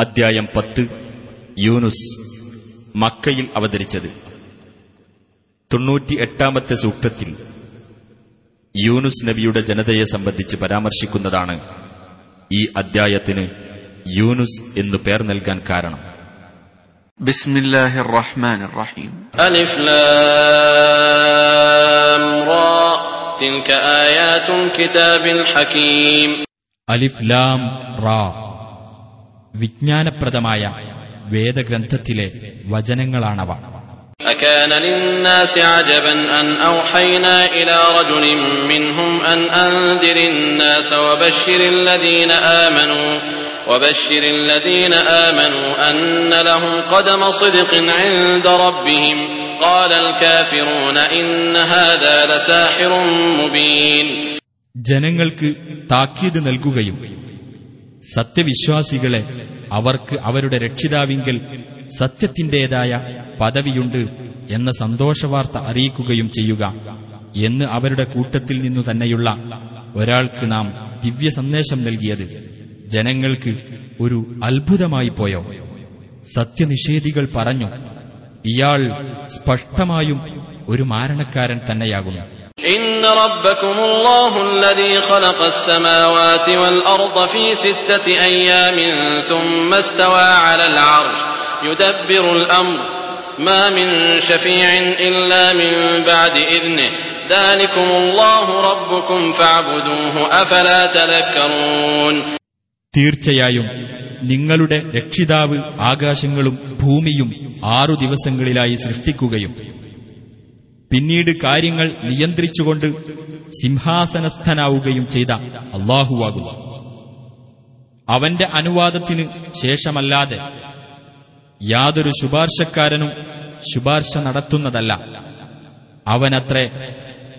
അദ്ധ്യായം പത്ത്. യൂനുസ് മക്കയിൽ അവതരിച്ചത്. തൊണ്ണൂറ്റിയെട്ടാമത്തെ സൂക്തത്തിൽ യൂനുസ് നബിയുടെ ജനതയെ സംബന്ധിച്ച് പരാമർശിക്കുന്നതാണ് ഈ അദ്ധ്യായത്തിന് യൂനുസ് എന്നു പേർ നൽകാൻ കാരണം. ബിസ്മില്ലാഹിർ റഹീം ലാം റാ. തിൽക കിതാബിൽ ഹകീം. ലാം റാ. വിജ്ഞാനപ്രദമായ വേദഗ്രന്ഥത്തിലെ വചനങ്ങളാണവ أكان للناس عجبا أن أوحينا إلى رجل منهم أن أنذر الناس وبشر الذين آمنوا وبشر الذين آمنوا أن لهم قدم صدق عند ربهم قال الكافرون إن هذا لساحر مبين ജനങ്ങൾക്ക് താക്കീത് നൽകുകയും സത്യവിശ്വാസികളെ അവർക്ക് അവരുടെ രക്ഷിതാവിങ്കൽ സത്യത്തിന്റേതായ പദവിയുണ്ട് എന്ന സന്തോഷവാർത്ത അറിയിക്കുകയും ചെയ്യുക. എന്ന് അവരുടെ കൂട്ടത്തിൽ നിന്നു തന്നെയുള്ള ഒരാൾക്ക് നാം ദിവ്യ സന്ദേശം നൽകിയത്. ജനങ്ങൾക്ക് ഒരു അത്ഭുതമായി പോയോ? സത്യനിഷേധികൾ പറഞ്ഞു ഇയാൾ സ്പഷ്ടമായും ഒരു മാരണക്കാരൻ തന്നെയാകുന്നു. إن ربكم الله الذي خلق السماوات والأرض في ستة أيام ثم استوى على العرش يدبر الأمر ما من شفيع إلا من بعد إذنه ذلكم الله ربكم فاعبدوه أفلا تذكرون തീർച്ചയായും നിങ്ങളുടെ രക്ഷിതാവ് ആകാശങ്ങളും ഭൂമിയും ആറു ദിവസങ്ങളിലായി സൃഷ്ടിക്കുകയും പിന്നീട് കാര്യങ്ങൾ നിയന്ത്രിച്ചുകൊണ്ട് സിംഹാസനസ്ഥനാവുകയും ചെയ്ത അള്ളാഹുവാകുന്നു അവന്റെ അനുവാദത്തിന് ശേഷമല്ലാതെ യാതൊരു ശുപാർശക്കാരനും ശുപാർശ നടത്തുന്നതല്ല. അവനത്രേ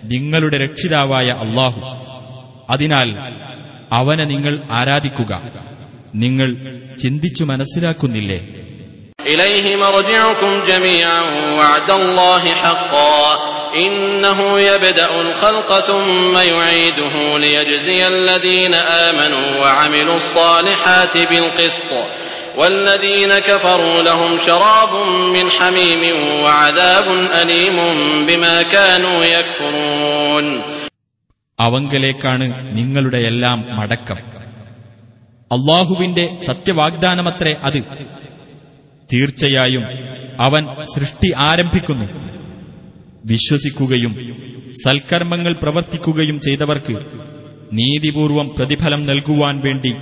നിങ്ങളുടെ രക്ഷിതാവായ അള്ളാഹു അതിനാൽ അവനെ നിങ്ങൾ ആരാധിക്കുക. നിങ്ങൾ ചിന്തിച്ചു മനസ്സിലാക്കുന്നില്ലേ? إليه مرجعكم جميعا وعد الله حقا إنه يبدأ الخلق ثم يعيده ليجزي الذين آمنوا وعملوا الصالحات بالقسط والذين كفروا لهم شراب من حميم وعذاب أليم بما كانوا يكفرون അവങ്കലേക്കാണ് നിങ്ങളുടെ എല്ലാം മടക്കം അള്ളാഹുവിന്റെ സത്യവാഗ്ദാനമത്രേ അത് തീർച്ചയായും അവൻ സൃഷ്ടി ആരംഭിക്കുന്നു. വിശ്വസിക്കുകയും സൽക്കർമ്മങ്ങൾ പ്രവർത്തിക്കുകയും ചെയ്തവർക്ക് നീതിപൂർവം പ്രതിഫലം നൽകുവാൻ വേണ്ടി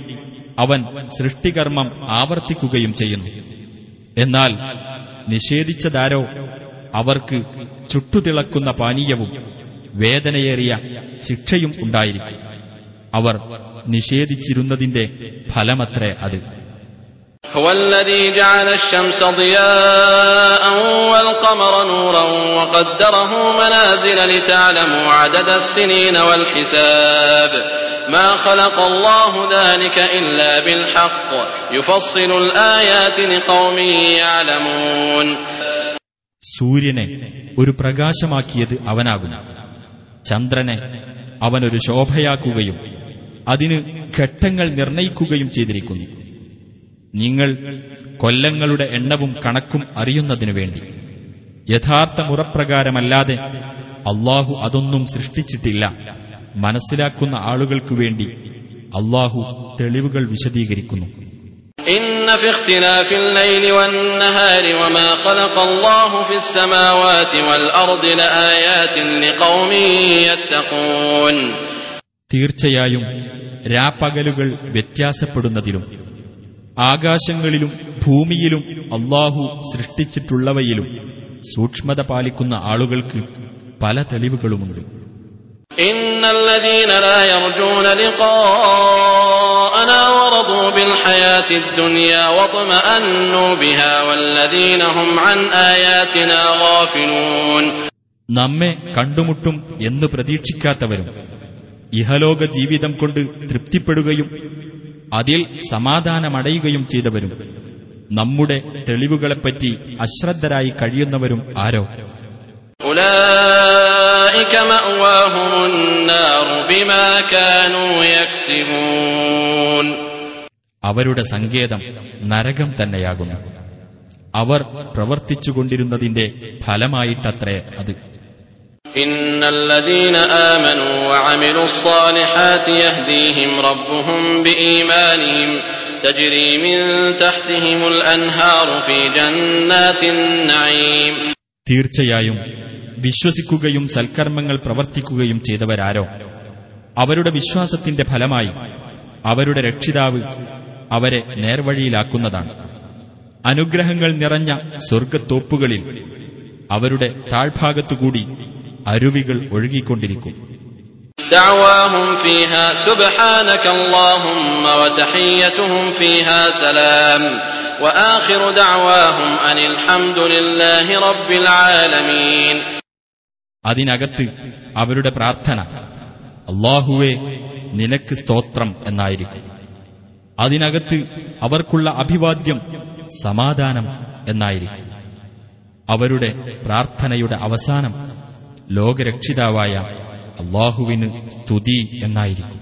അവൻ സൃഷ്ടികർമ്മം ആവർത്തിക്കുകയും ചെയ്യുന്നു. എന്നാൽ നിഷേധിച്ചതാരോ അവർക്ക് ചുട്ടുതിളക്കുന്ന പാനീയവും വേദനയേറിയ ശിക്ഷയും ഉണ്ടായിരിക്കും. അവർ നിഷേധിച്ചിരുന്നതിന്റെ ഫലമത്രേ അത്. هو الذي جعل الشمس ضياء والقمر نورا وقدره منازل لتعلموا عدد السنين والحساب ما خلق الله ذلك إلا بالحق يفصل الآيات لقوم يعلمون സൂര്യനെ ഒരു പ്രകാശമാക്കിയത് അവനാകുന്നു ചന്ദ്രനെ അവനൊരു ശോഭയാക്കുകയും അതിന് ഘട്ടങ്ങൾ നിർണയിക്കുകയും ചെയ്തിരിക്കുന്നു നിങ്ങൾ കൊല്ലങ്ങളുടെ എണ്ണവും കണക്കും അറിയുന്നതിനു വേണ്ടി യഥാർത്ഥ മുറപ്രകാരമല്ലാതെ അള്ളാഹു അതൊന്നും സൃഷ്ടിച്ചിട്ടില്ല മനസ്സിലാക്കുന്ന ആളുകൾക്കു വേണ്ടി അള്ളാഹു തെളിവുകൾ വിശദീകരിക്കുന്നു إن في اختلاف الليل والنهار وما خلق الله في السماوات والأرض لآيات لقوم يتقون തീർച്ചയായും രാപ്പകലുകൾ വ്യത്യാസപ്പെടുന്നതിലും ആകാശങ്ങളിലും ഭൂമിയിലും അള്ളാഹു സൃഷ്ടിച്ചിട്ടുള്ളവയിലും സൂക്ഷ്മത പാലിക്കുന്ന ആളുകൾക്ക് പല തെളിവുകളുമുണ്ട്. നമ്മെ കണ്ടുമുട്ടും എന്ന് പ്രതീക്ഷിക്കാത്തവരും ഇഹലോക ജീവിതം കൊണ്ട് തൃപ്തിപ്പെടുകയും അതിൽ സമാധാനമടയുകയും ചെയ്തവരും. നമ്മുടെ തെളിവുകളെപ്പറ്റി അശ്രദ്ധരായി കഴിയുന്നവരും ആരോ? അവരുടെ സങ്കേതം നരകം തന്നെയാകുന്നു. അവർ പ്രവർത്തിച്ചുകൊണ്ടിരുന്നതിന്റെ ഫലമായിട്ടത്രേ അത്. إن الذين آمنوا وعملوا الصالحات يهديهم ربهم بإيمانهم تجري من تحتهم الأنهار في جنات النعيم തീർച്ചയായും വിശ്വസിക്കുകയും സൽക്കർമ്മങ്ങൾ പ്രവർത്തിക്കുകയും ചെയ്തവരാരോ അവരുടെ വിശ്വാസത്തിന്റെ ഫലമായി അവരുടെ രക്ഷിതാവ് അവരെ നേർവഴിയിലാക്കുന്നതാണ് അനുഗ്രഹങ്ങൾ നിറഞ്ഞ സ്വർഗത്തോപ്പുകളിൽ അവരുടെ താഴ്ഭാഗത്തുകൂടി അരുവികൾ ഒഴുകിക്കൊണ്ടിരിക്കും دعواهم فيها سبحانك اللهم وتحيتهم فيها سلام وآخر دعواهم أن الحمد لله رب العالمين അതിനകത്ത് അവരുടെ പ്രാർത്ഥന അള്ളാഹുവെ നിനക്ക് സ്തോത്രം എന്നായിരിക്കും അതിനകത്ത് അവർക്കുള്ള അഭിവാദ്യം സമാധാനം എന്നായിരിക്കും അവരുടെ പ്രാർത്ഥനയുടെ അവസാനം ലോകരക്ഷിതാവായ അള്ളാഹുവിന് സ്തുതി എന്നായിരിക്കും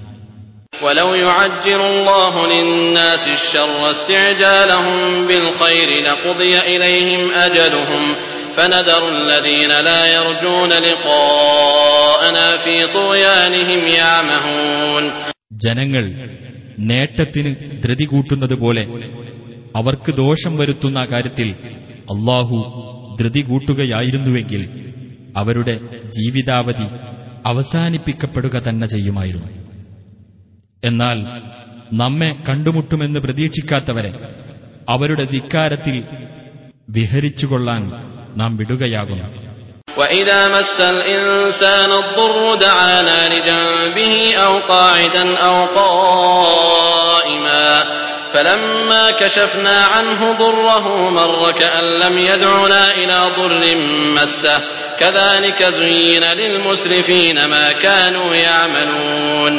ولو يعجل الله للناس الشر استعجالهم بالخير لقضي إليهم أجلهم فنذر الذين لا يرجون لقاءنا في طغيانهم يعمهون ജനങ്ങൾ നേട്ടത്തിന് ധൃതി കൂട്ടുന്നത് പോലെ അവർക്ക് ദോഷം വരുത്തുന്ന കാര്യത്തിൽ അള്ളാഹു ധൃതി കൂട്ടുകയായിരുന്നുവെങ്കിൽ അവരുടെ ജീവിതാവധി അവസാനിപ്പിക്കപ്പെടുക തന്നെ ചെയ്യുമായിരുന്നു എന്നാൽ നമ്മെ കണ്ടുമുട്ടുമെന്ന് പ്രതീക്ഷിക്കാത്തവരെ അവരുടെ ധിക്കാരത്തിൽ വിഹരിച്ചുകൊള്ളാൻ നാം വിടുകയാകുന്നു وإذا مس الإنسان الضر دعانا لجنبه أو قاعدا أو قائما فلما كشفنا عنه ضره مر كأن لم يدعنا إلى ضر مسه كذلك زين للمسرفين ما كانوا يعملون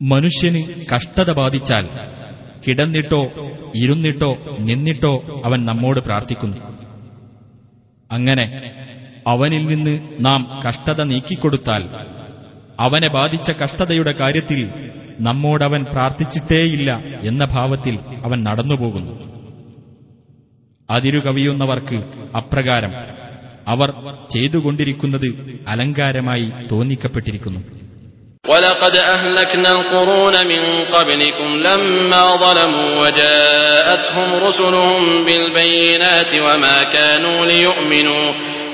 മനുഷ്യന് കഷ്ടത ബാധിച്ചാൽ കിടന്നിട്ടോ ഇരുന്നിട്ടോ നിന്നിട്ടോ അവൻ നമ്മോട് പ്രാർത്ഥിക്കുന്നു അങ്ങനെ അവനിൽ നിന്ന് നാം കഷ്ടത നീക്കിക്കൊടുത്താൽ അവനെ ബാധിച്ച കഷ്ടതയുടെ കാര്യത്തിൽ നമ്മോടവൻ പ്രാർത്ഥിച്ചിട്ടേയില്ല എന്ന ഭാവത്തിൽ അവൻ നടന്നുപോകുന്നു അതിരു കവിയുന്നവർക്ക് അപ്രകാരം അവർ ചെയ്തുകൊണ്ടിരിക്കുന്നത് അലങ്കാരമായി തോന്നിക്കപ്പെട്ടിരിക്കുന്നു ولقد أهلكنا القرون من قبلكم لما ظلموا وجاءتهم رسلهم بالبينات وما كانوا ليؤمنوا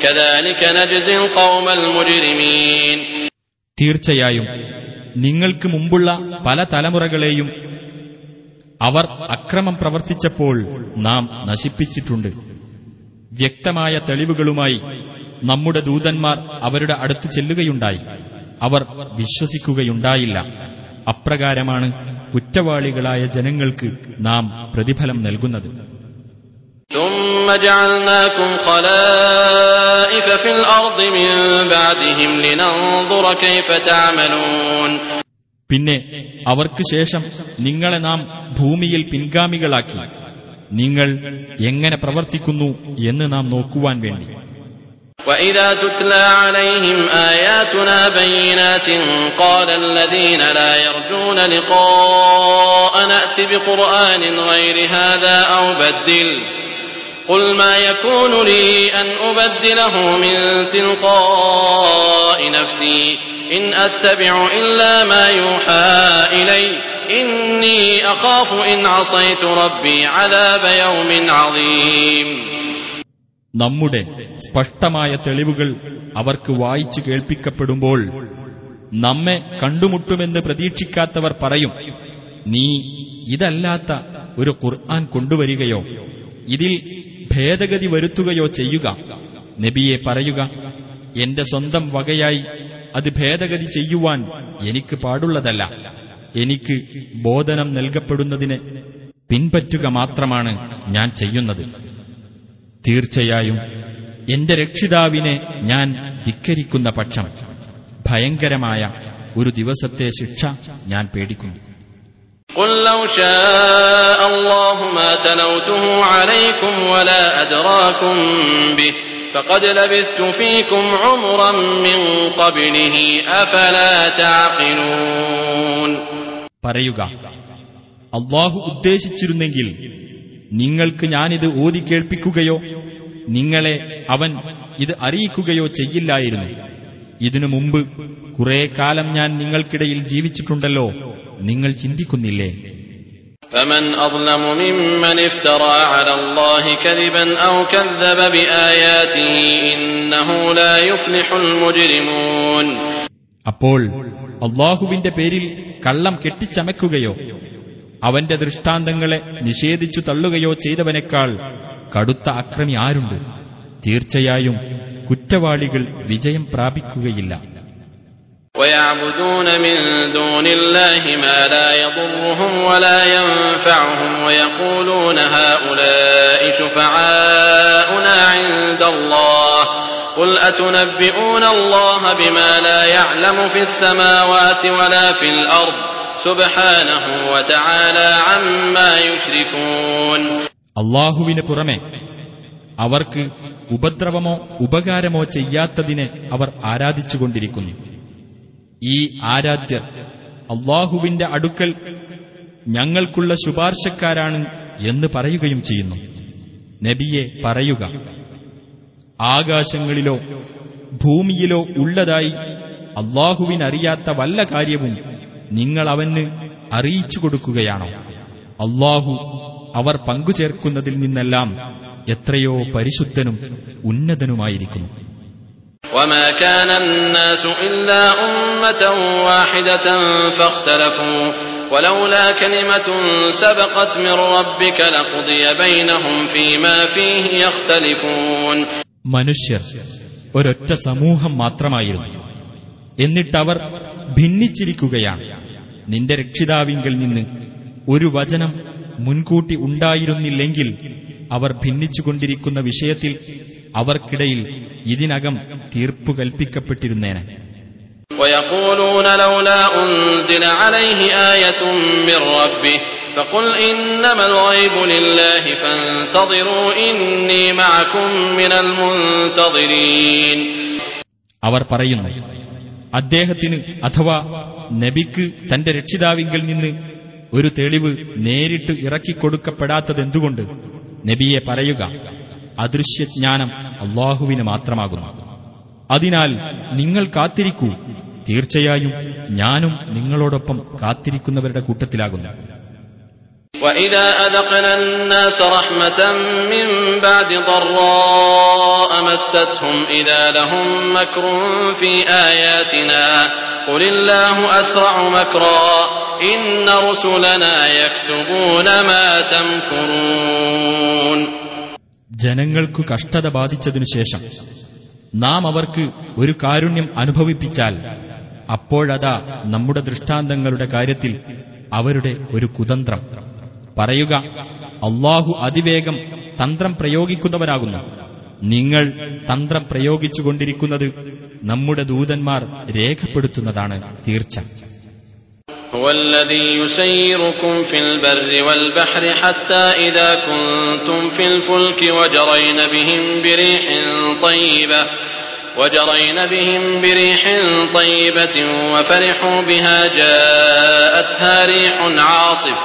كذلك نجزي القوم المجرمين തീർച്ചയായും നിങ്ങൾക്ക് മുമ്പുള്ള പല തലമുറകളെയും അവർ അക്രമം പ്രവർത്തിച്ചപ്പോൾ നാം നശിപ്പിച്ചിട്ടുണ്ട്. വ്യക്തമായ തെളിവുകളുമായി നമ്മുടെ ദൂതന്മാർ അവരുടെ അടുത്ത് ചെല്ലുകയുണ്ടായി. അവർ വിശ്വസിക്കുകയുണ്ടായില്ല. അപ്രകാരമാണ് കുറ്റവാളികളായ ജനങ്ങൾക്ക് നാം പ്രതിഫലം നൽകുന്നത്. ثم جعلناكم خلائف في الأرض من بعدهم لننظر كيف تعملون പിന്നെ അവർക്ക് ശേഷം നിങ്ങളെ നാം ഭൂമിയിൽ പിൻഗാമികളാക്കി നിങ്ങൾ എങ്ങനെ പ്രവർത്തിക്കുന്നു എന്ന് നാം നോക്കുവാൻ വേണ്ടി وإذا تتلى عليهم آياتنا بينات قال الذين لا يرجون لقاء نأت بقرآن غير هذا أو بدل قل ما يكون لي أن أبدله من تلقاء نفسي إن أتبع إلا ما يوحى إلي إني أخاف إن عصيت ربي عذاب يوم عظيم നമ്മുടെ സ്പഷ്ടമായ തെളിവുകൾ അവർക്ക് വായിച്ചു കേൾപ്പിക്കപ്പെടുമ്പോൾ നമ്മെ കണ്ടുമുട്ടുമെന്ന് പ്രതീക്ഷിക്കാത്തവർ പറയും നീ ഇതല്ലാത്ത ഒരു ഖുർആൻ കൊണ്ടുവരികയോ ഇതിൽ ഭേദഗതി വരുത്തുകയോ ചെയ്യുക. നബിയെ പറയുക എന്റെ സ്വന്തം വകയായി അത് ഭേദഗതി ചെയ്യുവാൻ എനിക്ക് പാടുള്ളതല്ല. എനിക്ക് ബോധനം നൽകപ്പെടുന്നതിനെ പിൻപറ്റുക മാത്രമാണ് ഞാൻ ചെയ്യുന്നത്. തീർച്ചയായും എന്റെ രക്ഷിതാവിനെ ഞാൻ ധിക്കരിക്കുന്ന പക്ഷം ഭയങ്കരമായ ഒരു ദിവസത്തെ ശിക്ഷ ഞാൻ പേടിക്കുന്നു. قل لو شاء الله ما تلوته عليكم ولا أدراكم به فقد لبثت فيكم عمرا من قبله أفلا تعقلون പറയുക അള്ളാഹു ഉദ്ദേശിച്ചിരുന്നെങ്കിൽ നിങ്ങൾക്ക് ഞാനിത് ഓതി കേൾപ്പിക്കുകയോ നിങ്ങളെ അവൻ ഇത് അറിയിക്കുകയോ ചെയ്യില്ലായിരുന്നു ഇതിനു മുമ്പ് കുറെ കാലം ഞാൻ നിങ്ങൾക്കിടയിൽ ജീവിച്ചിട്ടുണ്ടല്ലോ നിങ്ങൾ ചിന്തിക്കുന്നില്ലേ فمن أظلم ممن افترى على الله كذبا أو كذب بآياته إنه لا يفلح المجرمون അപ്പോൾ അള്ളാഹുവിന്റെ പേരിൽ കള്ളം കെട്ടിച്ചമയ്ക്കുകയോ അവന്റെ ദൃഷ്ടാന്തങ്ങളെ നിഷേധിച്ചു തള്ളുകയോ ചെയ്തവനേക്കാൾ കടുത്ത അക്രമി ആരുണ്ട് തീർച്ചയായും കുറ്റവാളികൾ വിജയം പ്രാപിക്കുകയില്ല ويعبدون من دون الله ما لا يضرهم ولا ينفعهم ويقولون هؤلاء شفعاؤنا عند الله قل أتنبئون الله بما لا يعلم في السماوات ولا في الأرض سبحانه وتعالى عما يشركون അള്ളാഹുവിന് പുറമെ അവർക്ക് ഉപദ്രവമോ ഉപകാരമോ ചെയ്യാത്തതിനെ അവർ ആരാധിച്ചുകൊണ്ടിരിക്കുന്നു ഈ ആരാധ്യർ അള്ളാഹുവിന്റെ അടുക്കൽ ഞങ്ങൾക്കുള്ള ശുപാർശക്കാരാണ് എന്ന് പറയുകയും ചെയ്യുന്നു. നബിയെ പറയുക ആകാശങ്ങളിലോ ഭൂമിയിലോ ഉള്ളതായി അള്ളാഹുവിനറിയാത്ത വല്ല കാര്യവും നിങ്ങൾ അവന് അറിയിച്ചു കൊടുക്കുകയാണോ? അള്ളാഹു അവർ പങ്കുചേർക്കുന്നതിൽ നിന്നെല്ലാം എത്രയോ പരിശുദ്ധനും ഉന്നതനുമായിരിക്കുന്നു. وما كان الناس إلا أمة واحدة فاختلفوا ولولا كلمة سبقت من ربك لقضي بينهم فيما فيه يختلفون മനുഷ്യർ ഒരൊറ്റ സമൂഹം മാത്രമായിരുന്നു എന്നിട്ടവർ ഭിന്നിച്ചിരിക്കുകയാണ് നിന്റെ രക്ഷിതാവിങ്കിൽ നിന്ന് ഒരു വചനം മുൻകൂട്ടി ഉണ്ടായിരുന്നില്ലെങ്കിൽ അവർ ഭിന്നിച്ചുകൊണ്ടിരിക്കുന്ന വിഷയത്തിൽ അവർക്കിടയിൽ ഇതിനകം തീർപ്പു കൽപ്പിക്കപ്പെട്ടിരുന്നേനെ ويقولون لولا أنزل عليه آية من ربه فقل إنما الغيب لله فانتظروا إني معكم من المنتظرين അവർ പറയുന്നു അദ്ദേഹത്തിന് അഥവാ നബിക്ക് തന്റെ രക്ഷിതാവിങ്കിൽ നിന്ന് ഒരു തെളിവ് നേരിട്ട് ഇറക്കിക്കൊടുക്കപ്പെടാത്തതെന്തുകൊണ്ട് നബിയെ പറയുക അദൃശ്യജ്ഞാനം അള്ളാഹുവിന് മാത്രമാകുന്നു അതിനാൽ നിങ്ങൾ കാത്തിരിക്കൂ തീർച്ചയായും ഞാനും നിങ്ങളോടൊപ്പം കാത്തിരിക്കുന്നവരുടെ കൂട്ടത്തിലാകുന്നു وإذا أذقنا الناس رحمة من بعد ضراء مستهم إذا لهم مكر في آياتنا قل الله أسرع مكرا إن رسلنا يكتبون ما تمكرون ജനങ്ങൾക്കു കഷ്ടത ബാധിച്ചതിനു ശേഷം നാം അവർക്ക് ഒരു കാരുണ്യം അനുഭവിപ്പിച്ചാൽ അപ്പോഴതാ നമ്മുടെ ദൃഷ്ടാന്തങ്ങളുടെ കാര്യത്തിൽ അവരുടെ ഒരു കുതന്ത്രം. പറയുക അള്ളാഹു അതിവേഗം തന്ത്രം പ്രയോഗിക്കുന്നവരാകുന്നു. നിങ്ങൾ തന്ത്രം പ്രയോഗിച്ചുകൊണ്ടിരിക്കുന്നത് നമ്മുടെ ദൂതന്മാർ രേഖപ്പെടുത്തുന്നതാണ് തീർച്ച. هو الذي يسيركم في البر والبحر حتى إذا كنتم في الفلك وجرين بهم بريح طيبة وفرحوا بها جاءتها ريح عاصف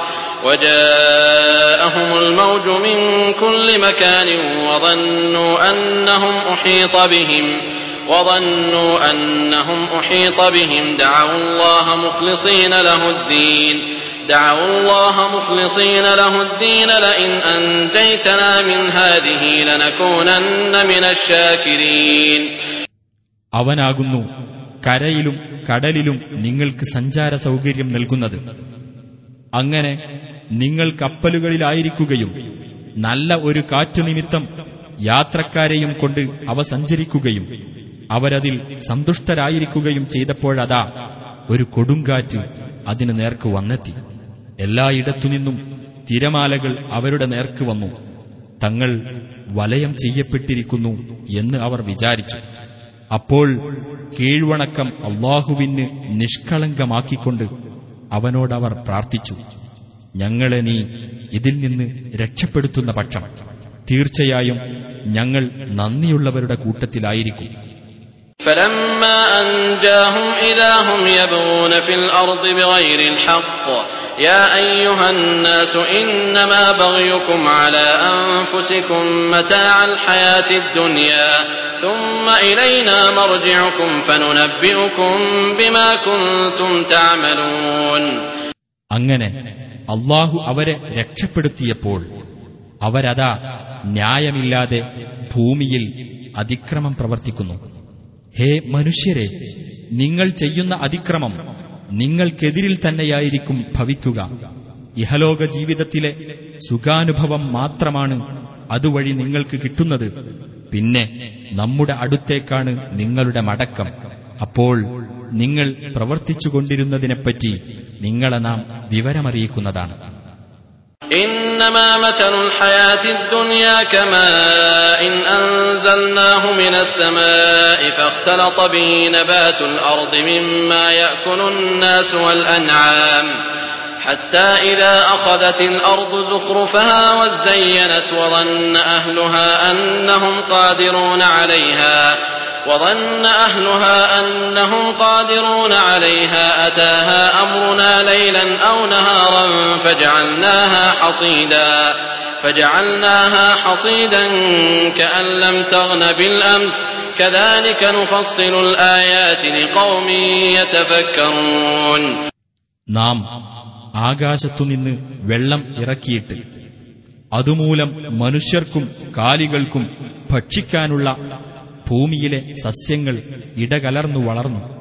وجاءهم الموج من كل مكان وظنوا أنهم أحيط بهم. وظنوا أنهم أحيط بهم دعوا الله مخلصين له الدين دعوا الله مخلصين له الدين لئن أنجيتنا من هذه لنكونن من الشاكرين അവനാകുന്നു കരയിലും കടലിലും നിങ്ങൾക്ക് സഞ്ചാര സൗകര്യം നൽകുന്നത് അങ്ങനെ നിങ്ങൾ കപ്പലുകളിലായിരിക്കുകയും നല്ല ഒരു കാറ്റു നിമിത്തം യാത്രക്കാരെയും കൊണ്ട് അവ സഞ്ചരിക്കുകയും അവരതിൽ സന്തുഷ്ടരായിരിക്കുകയും ചെയ്തപ്പോഴതാ ഒരു കൊടുങ്കാറ്റ് അതിനു നേർക്ക് വന്നെത്തി. എല്ലായിടത്തുനിന്നും തിരമാലകൾ അവരുടെ നേർക്ക് വന്നു. തങ്ങൾ വലയം ചെയ്യപ്പെട്ടിരിക്കുന്നു എന്ന് അവർ വിചാരിച്ചു. അപ്പോൾ കീഴ്വണക്കം അള്ളാഹുവിന് നിഷ്കളങ്കമാക്കിക്കൊണ്ട് അവനോടവർ പ്രാർത്ഥിച്ചു. ഞങ്ങളെ നീ ഇതിൽ നിന്ന് രക്ഷപ്പെടുത്തുന്ന പക്ഷം തീർച്ചയായും ഞങ്ങൾ നന്ദിയുള്ളവരുടെ കൂട്ടത്തിലായിരിക്കും. فلما أنجاهم إذا هم يبغون في الأرض بغير الحق يا أيها الناس إنما بغيكم على أنفسكم متاع الحياة الدنيا ثم إلينا مرجعكم فننبئكم بما كنتم تعملون അങ്ങനെ അള്ളാഹു അവരെ രക്ഷപ്പെടുത്തിയപ്പോൾ അവരതാ ന്യായമില്ലാതെ ഭൂമിയിൽ അതിക്രമം പ്രവർത്തിക്കുന്നു ഹേ മനുഷ്യരെ നിങ്ങൾ ചെയ്യുന്ന അതിക്രമം നിങ്ങൾക്കെതിരിൽ തന്നെയായിരിക്കും ഭവിക്കുക. ഇഹലോക ജീവിതത്തിലെ സുഖാനുഭവം മാത്രമാണ് അതുവഴി നിങ്ങൾക്ക് കിട്ടുന്നത്. പിന്നെ നമ്മുടെ അടുത്തേക്കാണ് നിങ്ങളുടെ മടക്കം. അപ്പോൾ നിങ്ങൾ പ്രവർത്തിച്ചുകൊണ്ടിരുന്നതിനെപ്പറ്റി നിങ്ങളെ നാം വിവരമറിയിക്കുന്നതാണ്. إنما مثل الحياة الدنيا كماء أنزلناه من السماء فاختلط به نبات الأرض مما يأكل الناس والأنعام حتى إذا أخذت الأرض زخرفها وزينت وظن أهلها أنهم قادرون عليها وظن أهلها أنهم قادرون عليها أتاها أمرنا ليلا أو نهارا فجعلناها حصيدا فجعلناها حصيدا كأن لم تغن بالأمس كذلك نفصل الآيات لقوم يتفكرون. നാം ആകാശത്തുനിന്ന് വെള്ളം ഇറക്കിയിട്ട്. അതുമൂലം മനുഷ്യർക്കും കാലികൾക്കും ഭക്ഷിക്കാനുള്ള ഭൂമിയിലെ സസ്യങ്ങൾ ഇടകലർന്നു വളർന്നു.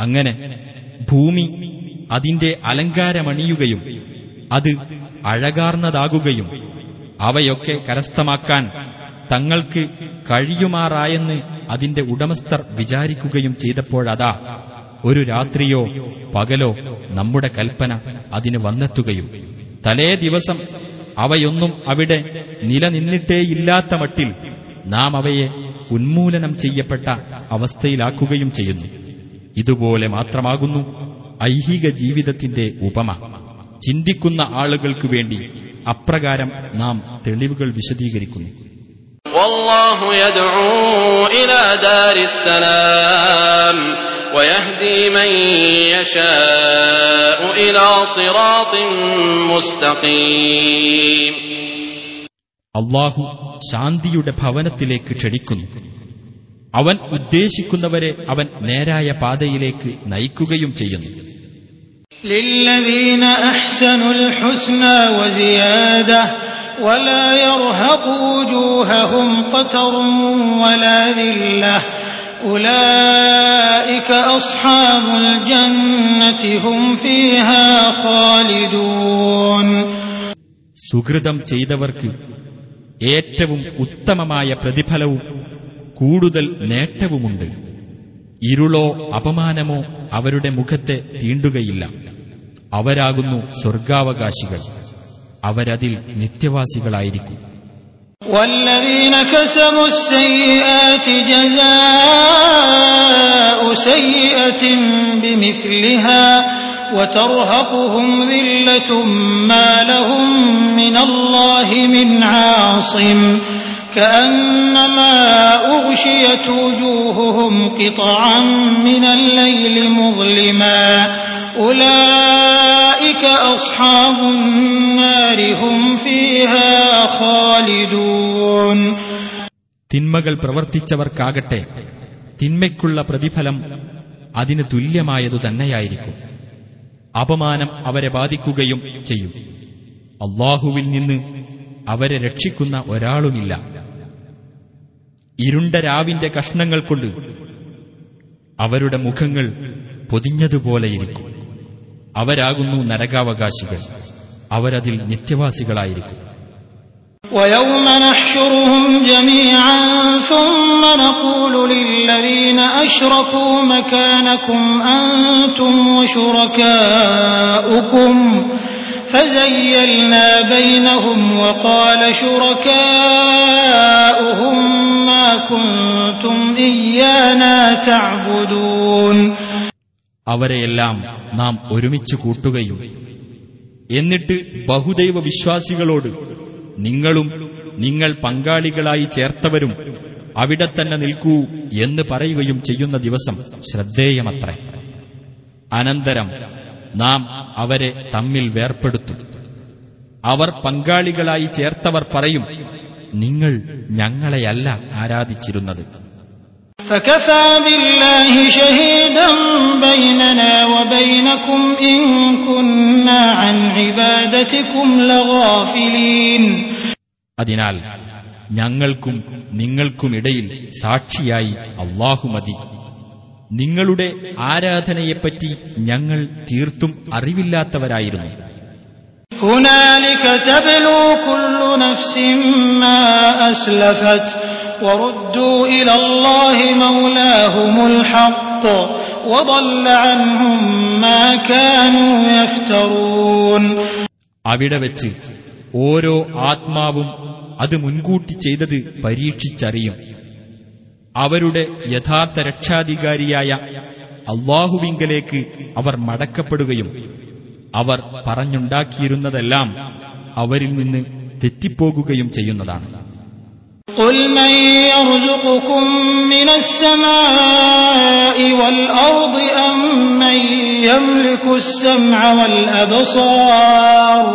അങ്ങനെ ഭൂമി അതിന്റെ അലങ്കാരമണിയുകയും അത് അഴകാർന്നതാകുകയും അവയൊക്കെ കരസ്ഥമാക്കാൻ തങ്ങൾക്ക് കഴിയുമാറായെന്ന് അതിന്റെ ഉടമസ്ഥർ വിചാരിക്കുകയും ചെയ്തപ്പോഴതാ ഒരു രാത്രിയോ പകലോ നമ്മുടെ കൽപ്പന അതിന് വന്നെത്തുകയും തലേ ദിവസം അവയൊന്നും അവിടെ നിലനിന്നിട്ടേയില്ലാത്ത മട്ടിൽ നാം അവയെ ഉന്മൂലനം ചെയ്യപ്പെട്ട അവസ്ഥയിലാക്കുകയും ചെയ്യുന്നു ഇതുപോലെ മാത്രമാകുന്നു ഐഹിക ജീവിതത്തിന്റെ ഉപമ ചിന്തിക്കുന്ന ആളുകൾക്ക് വേണ്ടി അപ്രകാരം നാം തെളിവുകൾ വിശദീകരിക്കുന്നു والله يدعو إلى دار السلام ويهدي من يشاء إلى صراط مستقيم അള്ളാഹു ശാന്തിയുടെ ഭവനത്തിലേക്ക് ക്ഷണിക്കുന്നു അവൻ ഉദ്ദേശിക്കുന്നവരെ അവൻ നേരായ പാതയിലേക്ക് നയിക്കുകയും ചെയ്യുന്നു للذين أحسنوا الحسنى وزيادة ولا يرهق وجوههم قتر ولا ذلة أولئك أصحاب الجنة هم فيها خالدون സുഹൃതം ചെയ്തവർക്ക് ഏറ്റവും ഉത്തമമായ പ്രതിഫലവും കൂടുതൽ നേട്ടവുമുണ്ട് ഇരുളോ അപമാനമോ അവരുടെ മുഖത്തെ തീണ്ടുകയില്ല അവരാകുന്നു സ്വർഗാവകാശികൾ അവരതിൽ നിത്യവാസികളായിരിക്കും والذين كسبوا السيئات جزاء سيئة بمثلها وترهقهم ذلة ما لهم من الله من عاصم كأنما أغشيت وجوههم قطعا من الليل مظلما أولئك أصحاب النار هم فيها خالدون തിന്മകൾ പ്രവർത്തിച്ചവർക്കാകട്ടെ തിന്മയ്ക്കുള്ള പ്രതിഫലം അതിന് തുല്യമായതു തന്നെയായിരിക്കും അപമാനം അവരെ ബാധിക്കുകയും ചെയ്യും അള്ളാഹുവിൽ നിന്ന് അവരെ രക്ഷിക്കുന്ന ഒരാളുമില്ല ഇരുണ്ട രാവിന്റെ കഷ്ണങ്ങൾ കൊണ്ട് അവരുടെ മുഖങ്ങൾ പൊതിഞ്ഞതുപോലെയിരിക്കും അവരാകുന്നു നരകാവകാശികൾ അവരതിൽ നിത്യവാസികളായിരിക്കും ويوم نحشرهم جميعا ثم نقول للذين أشركوا مكانكم أنتم وشركاؤكم فزيلنا بينهم وقال شركاؤهم ما كنتم إيانا تعبدون അവരെയെല്ലാം നാം ഒരുമിച്ച് കൂട്ടുകയും എന്നിട്ട് ബഹുദൈവ വിശ്വാസികളോട് നിങ്ങളും നിങ്ങൾ പങ്കാളികളായി ചേർത്തവരും അവിടെ തന്നെ നിൽക്കൂ എന്ന് പറയുകയും ചെയ്യുന്ന ദിവസം ശ്രദ്ധേയമത്രേ. അനന്തരം നാം അവരെ തമ്മിൽ വേർപ്പെടുത്തും. അവർ പങ്കാളികളായി ചേർത്തവർ പറയും നിങ്ങൾ ഞങ്ങളെയല്ല ആരാധിച്ചിരുന്നത്. فكفى بالله شهيدا بيننا وبينكم إن كنا عن عبادتكم لغافلين അതിനാൽ ഞങ്ങൾക്കും നിങ്ങൾക്കുമിടയിൽ സാക്ഷിയായി അള്ളാഹു മതി നിങ്ങളുടെ ആരാധനയെപ്പറ്റി ഞങ്ങൾ തീർത്തും അറിവില്ലാത്തവരായിരുന്നു هنالك تبلو كل نفس ما أسلفت وردوا إلى الله مولاهم الحق وضل عنهم ما كانوا يفترون അവിടെ വെച്ച് ഓരോ ആത്മാവും അത് മുൻകൂട്ടി ചെയ്തത് പരീക്ഷിച്ചറിയും അവരുടെ യഥാർത്ഥ രക്ഷാധികാരിയായ അള്ളാഹുവിങ്കലേക്ക് അവർ മടക്കപ്പെടുകയും അവർ പറഞ്ഞുണ്ടാക്കിയിരുന്നതെല്ലാം അവരിൽ നിന്ന് തെറ്റിപ്പോകുകയും ചെയ്യുന്നതാണ് قل من يرزقكم من السماء والأرض أم من يملك السمع والأبصار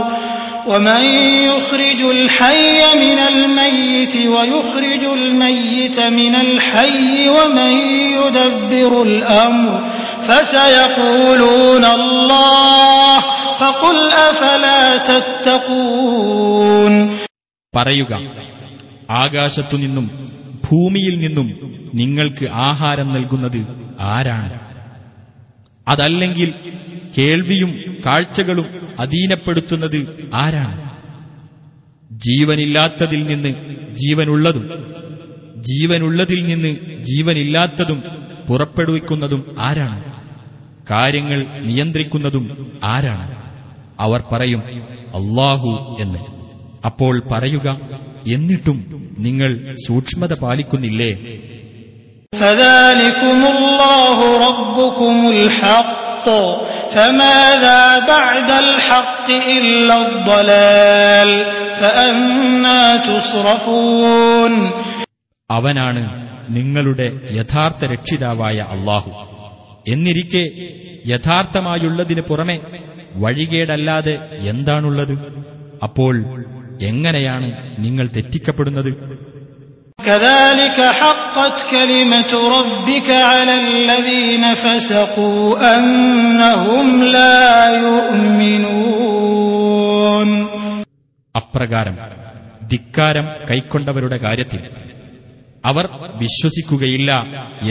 ومن يخرج الحي من الميت ويخرج الميت من الحي ومن يدبر الأمر فسيقولون الله فقل أفلا تتقون പറയുക ആകാശത്തുനിന്നും ഭൂമിയിൽ നിന്നും നിങ്ങൾക്ക് ആഹാരം നൽകുന്നത് ആരാണ്? അതല്ലെങ്കിൽ കേൾവിയും കാഴ്ചകളും അധീനപ്പെടുത്തുന്നത് ആരാണ്? ജീവനില്ലാത്തതിൽ നിന്ന് ജീവനുള്ളതും ജീവനുള്ളതിൽ നിന്ന് ജീവനില്ലാത്തതും പുറപ്പെടുവിക്കുന്നതും ആരാണ്? കാര്യങ്ങൾ നിയന്ത്രിക്കുന്നതും ആരാണ്? അവർ പറയും അള്ളാഹു എന്ന്. അപ്പോൾ പറയുക എന്നിട്ടും നിങ്ങൾ സൂക്ഷ്മത പാലിക്കുന്നില്ലേ? അവനാണ് നിങ്ങളുടെ യഥാർത്ഥ രക്ഷിതാവായ അള്ളാഹു. എന്നിരിക്കെ യഥാർത്ഥമായുള്ളതിന് പുറമെ വഴികേടല്ലാതെ എന്താണുള്ളത്? അപ്പോൾ എങ്ങനെയാണ് നിങ്ങൾ തെറ്റിക്കപ്പെടുന്നത്? അപ്രകാരം ധിക്കാരം കൈക്കൊണ്ടവരുടെ കാര്യത്തിൽ അവർ വിശ്വസിക്കുകയില്ല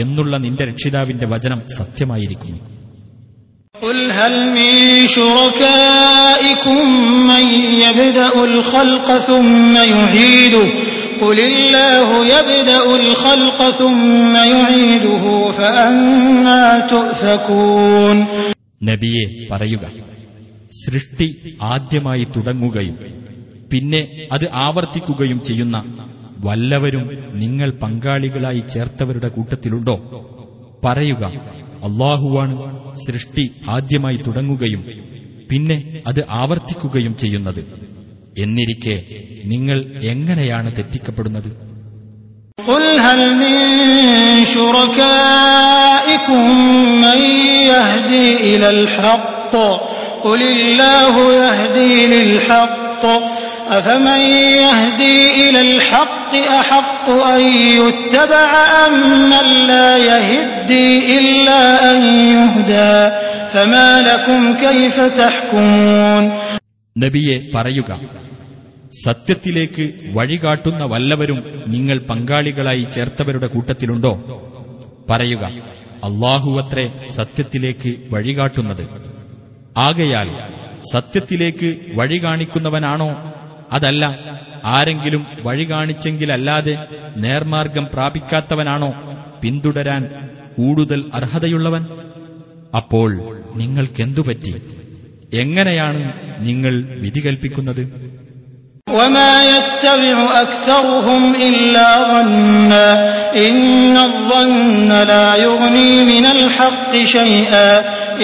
എന്നുള്ള നിന്റെ രക്ഷിതാവിന്റെ വചനം സത്യമായിരിക്കുന്നു. قل هل من شركائكم من يبدأ الخلق ثم يعيده قل الله يبدأ الخلق ثم يعيده فأنا تؤفكون നബിയെ പറയുക സൃഷ്ടി ആദ്യമായി തുടങ്ങുകയും പിന്നെ അത് ആവർത്തിക്കുകയും ചെയ്യുന്ന വല്ലവരും നിങ്ങൾ പങ്കാളികളായി ചേർത്തവരുടെ കൂട്ടത്തിലുണ്ടോ പറയുക അള്ളാഹുവാണ് സൃഷ്ടി ആദ്യമായി തുടങ്ങുകയും പിന്നെ അത് ആവർത്തിക്കുകയും ചെയ്യുന്നത് എന്നിരിക്കെ നിങ്ങൾ എങ്ങനെയാണ് തെറ്റിക്കപ്പെടുന്നത് قل هل من شركائكم من يهدي إلى الحق قل الله يهدي للحق أفمن يهدي إلى الحق أحق أن يتبع أم من لا يهدي إلا أن يهدى فما لكم كيف تحكمون നബിയെ പറയുക സത്യത്തിലേക്ക് വഴികാട്ടുന്ന വല്ലവരും നിങ്ങൾ പങ്കാളികളായി ചേർത്തവരുടെ കൂട്ടത്തിലുണ്ടോ പറയുക അള്ളാഹുവത്രേ സത്യത്തിലേക്ക് വഴികാട്ടുന്നത് ആകയാൽ സത്യത്തിലേക്ക് വഴി കാണിക്കുന്നവനാണോ അതല്ല ആരെങ്കിലും വഴി കാണിച്ചെങ്കിലല്ലാതെ നേർമാർഗം പ്രാപിക്കാത്തവനാണോ പിന്തുടരാൻ കൂടുതൽ അർഹതയുള്ളവൻ? അപ്പോൾ നിങ്ങൾക്കെന്തുപറ്റി എങ്ങനെയാണ് നിങ്ങൾ വിധി കൽപ്പിക്കുന്നത്?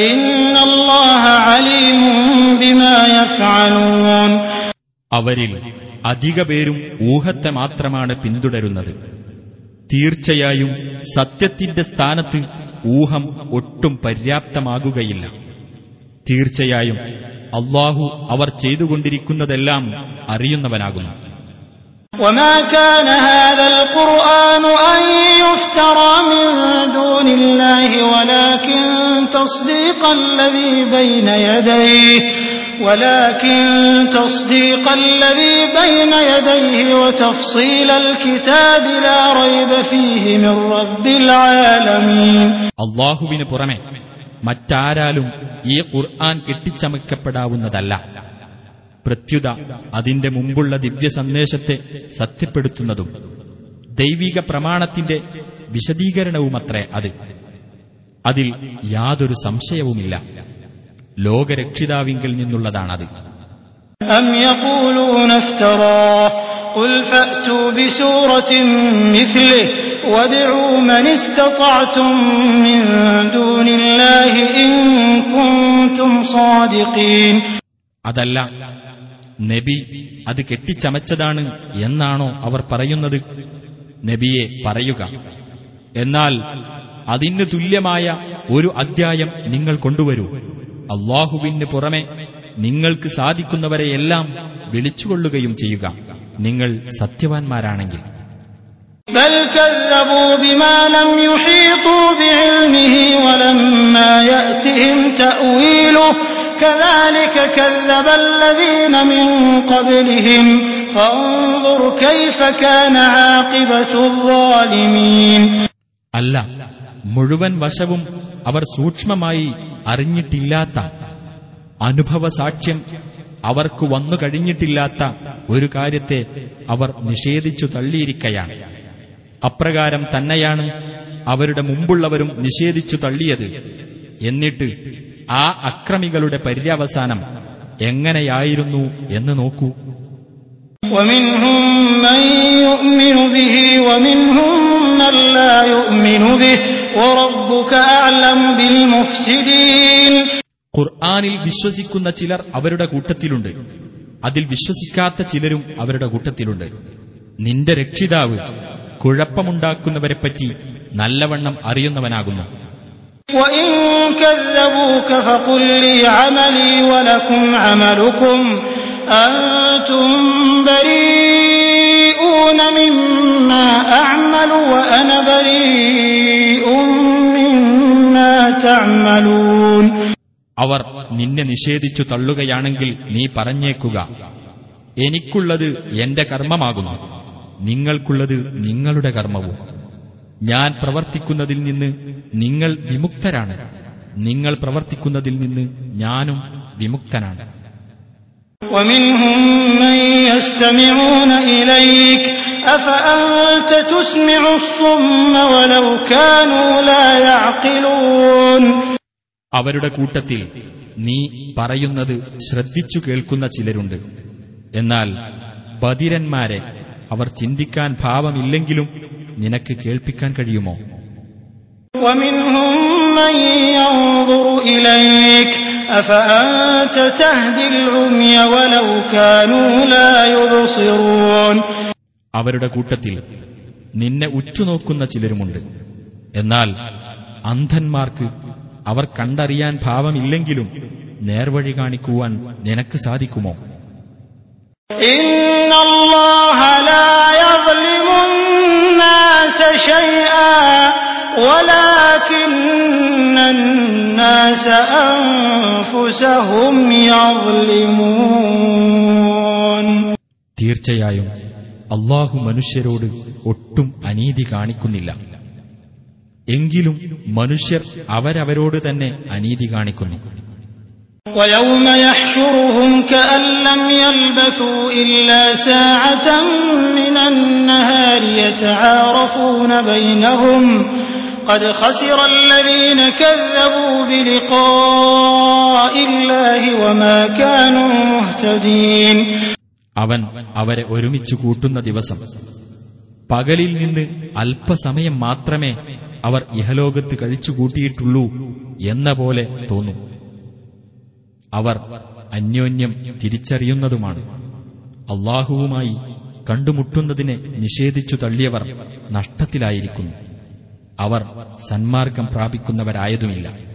ഇന്നല്ലാഹ അലീമും ബിമാ യഫ്അലൂൻ അവരിൽ അധിക പേരും ഊഹത്തെ മാത്രമാണ് പിന്തുടരുന്നത് തീർച്ചയായും സത്യത്തിന്റെ സ്ഥാനത്ത് ഊഹം ഒട്ടും പര്യാപ്തമാകുകയില്ല തീർച്ചയായും അള്ളാഹു അവർ ചെയ്തുകൊണ്ടിരിക്കുന്നതെല്ലാം അറിയുന്നവനാകുന്നു وما كان هذا القرآن أن يفترى من دون الله ولكن تصديق الذي بين يديه ولكن تصديق الذي بين يديه وتفصيل الكتاب لا ريب فيه من رب العالمين അള്ളാഹുവിന് പുറമെ മറ്റാരാലും ഈ ഖുർആൻ കെട്ടിച്ചമയ്ക്കപ്പെടാവുന്നതല്ല പ്രത്യുത അതിന്റെ മുമ്പുള്ള ദിവ്യ സന്ദേശത്തെ സത്യപ്പെടുത്തുന്നതും ദൈവിക പ്രമാണത്തിന്റെ വിശദീകരണവുമത്രേ അത് അതിൽ യാതൊരു സംശയവുമില്ല ലോകരക്ഷിതാവിങ്കിൽ നിന്നുള്ളതാണത് أم يقولون افتراه قل فأتوا بسورة مثله وادعوا من استطعتم من دون الله إن كنتم صادقين അതല്ല നബി അത് കെട്ടിച്ചമച്ചതാണ് എന്നാണോ അവർ പറയുന്നത് നബിയെ പറയുക എന്നാൽ അതിന് തുല്യമായ ഒരു അദ്ധ്യായം നിങ്ങൾ കൊണ്ടുവരൂ അള്ളാഹുവിന് പുറമെ നിങ്ങൾക്ക് സാധിക്കുന്നവരെയെല്ലാം വിളിച്ചുകൊള്ളുകയും ചെയ്യുക നിങ്ങൾ സത്യവാൻമാരാണെങ്കിൽ بل كذبوا بما لم يحيطوا بعلمه ولما يأتهم تأويله كذلك كذب الذين من قبلهم فانظر كيف كان عاقبة الظالمين അല്ല മുഴുവൻ വശവും അവർ സൂക്ഷ്മമായി അറിഞ്ഞിട്ടില്ലാത്ത അനുഭവ സാക്ഷ്യം അവർക്ക് വന്നു കഴിഞ്ഞിട്ടില്ലാത്ത ഒരു കാര്യത്തെ അവർ നിഷേധിച്ചു തള്ളിയിരിക്കയാണ് അപ്രകാരം തന്നെയാണ് അവരുടെ മുമ്പുള്ളവരും നിഷേധിച്ചു തള്ളിയത് എന്നിട്ട് ആ അക്രമികളുടെ പര്യവസാനം എങ്ങനെയായിരുന്നു എന്ന് നോക്കൂ ومنهم من يؤمن به ومنهم من لا يؤمن به وربك أعلم بالمفسدين ഖുർആാനിൽ വിശ്വസിക്കുന്ന ചിലർ അവരുടെ കൂട്ടത്തിലുണ്ട് അതിൽ വിശ്വസിക്കാത്ത ചിലരും അവരുടെ കൂട്ടത്തിലുണ്ട് നിന്റെ രക്ഷിതാവ് കുഴപ്പമുണ്ടാക്കുന്നവരെപ്പറ്റി നല്ലവണ്ണം അറിയുന്നവനാകുന്നു وإن كذبوك فقل അവർ നിന്നെ നിഷേധിച്ചു തള്ളുകയാണെങ്കിൽ നീ പറഞ്ഞേക്കുക എനിക്കുള്ളത് എന്റെ കർമ്മമാകുന്നു നിങ്ങൾക്കുള്ളത് നിങ്ങളുടെ കർമ്മവും ഞാൻ പ്രവർത്തിക്കുന്നതിൽ നിന്ന് നിങ്ങൾ വിമുക്തരാണ് നിങ്ങൾ പ്രവർത്തിക്കുന്നതിൽ നിന്ന് ഞാനും വിമുക്തനാണ് ومنهم من يستمعون إليك أفأنت تسمع الصم ولو كانوا لا يعقلون അവരുടെ കൂട്ടത്തിൽ നീ പറയുന്നത് ശ്രദ്ധിച്ചു കേൾക്കുന്ന ചിലരുണ്ട് എന്നാൽ ബധിരന്മാരെ അവർ ചിന്തിക്കാൻ ഭാവമില്ലെങ്കിലും നിനക്ക് കേൾപ്പിക്കാൻ കഴിയുമോ അവരുടെ കൂട്ടത്തിൽ നിന്നെ ഉറ്റുനോക്കുന്ന ചിലരുമുണ്ട്. എന്നാൽ അന്ധന്മാർക്ക് അവർ കണ്ടറിയാൻ ഭാവമില്ലെങ്കിലും നേർവഴി കാണിക്കുവാൻ നിനക്ക് സാധിക്കുമോ? തീർച്ചയായും അള്ളാഹു മനുഷ്യരോട് ഒട്ടും അനീതി കാണിക്കുന്നില്ല എങ്കിലും മനുഷ്യർ അവരവരോട് തന്നെ അനീതി കാണിക്കുന്നു ويوم يحشرهم كأن لم يلبثوا إلا ساعة من النهار يتعارفون بينهم قد خسر الذين كذبوا بلقاء الله وما كانوا مهتدين അവൻ അവരെ ഒരുമിച്ച് കൂട്ടുന്ന ദിവസം. പകലിൽ നിന്ന് അല്പസമയം മാത്രമേ അവർ ഇഹലോകത്ത് കഴിച്ചുകൂട്ടിയിട്ടുള്ളൂ എന്ന പോലെ തോന്നും. അവർ അന്യോന്യം തിരിച്ചറിയുന്നതുമാണ്. അള്ളാഹുവുമായി കണ്ടുമുട്ടുന്നതിനെ നിഷേധിച്ചു തള്ളിയവർ നഷ്ടത്തിലായിരിക്കുന്നു. അവർ സന്മാർഗം പ്രാപിക്കുന്നവരായതുമില്ല.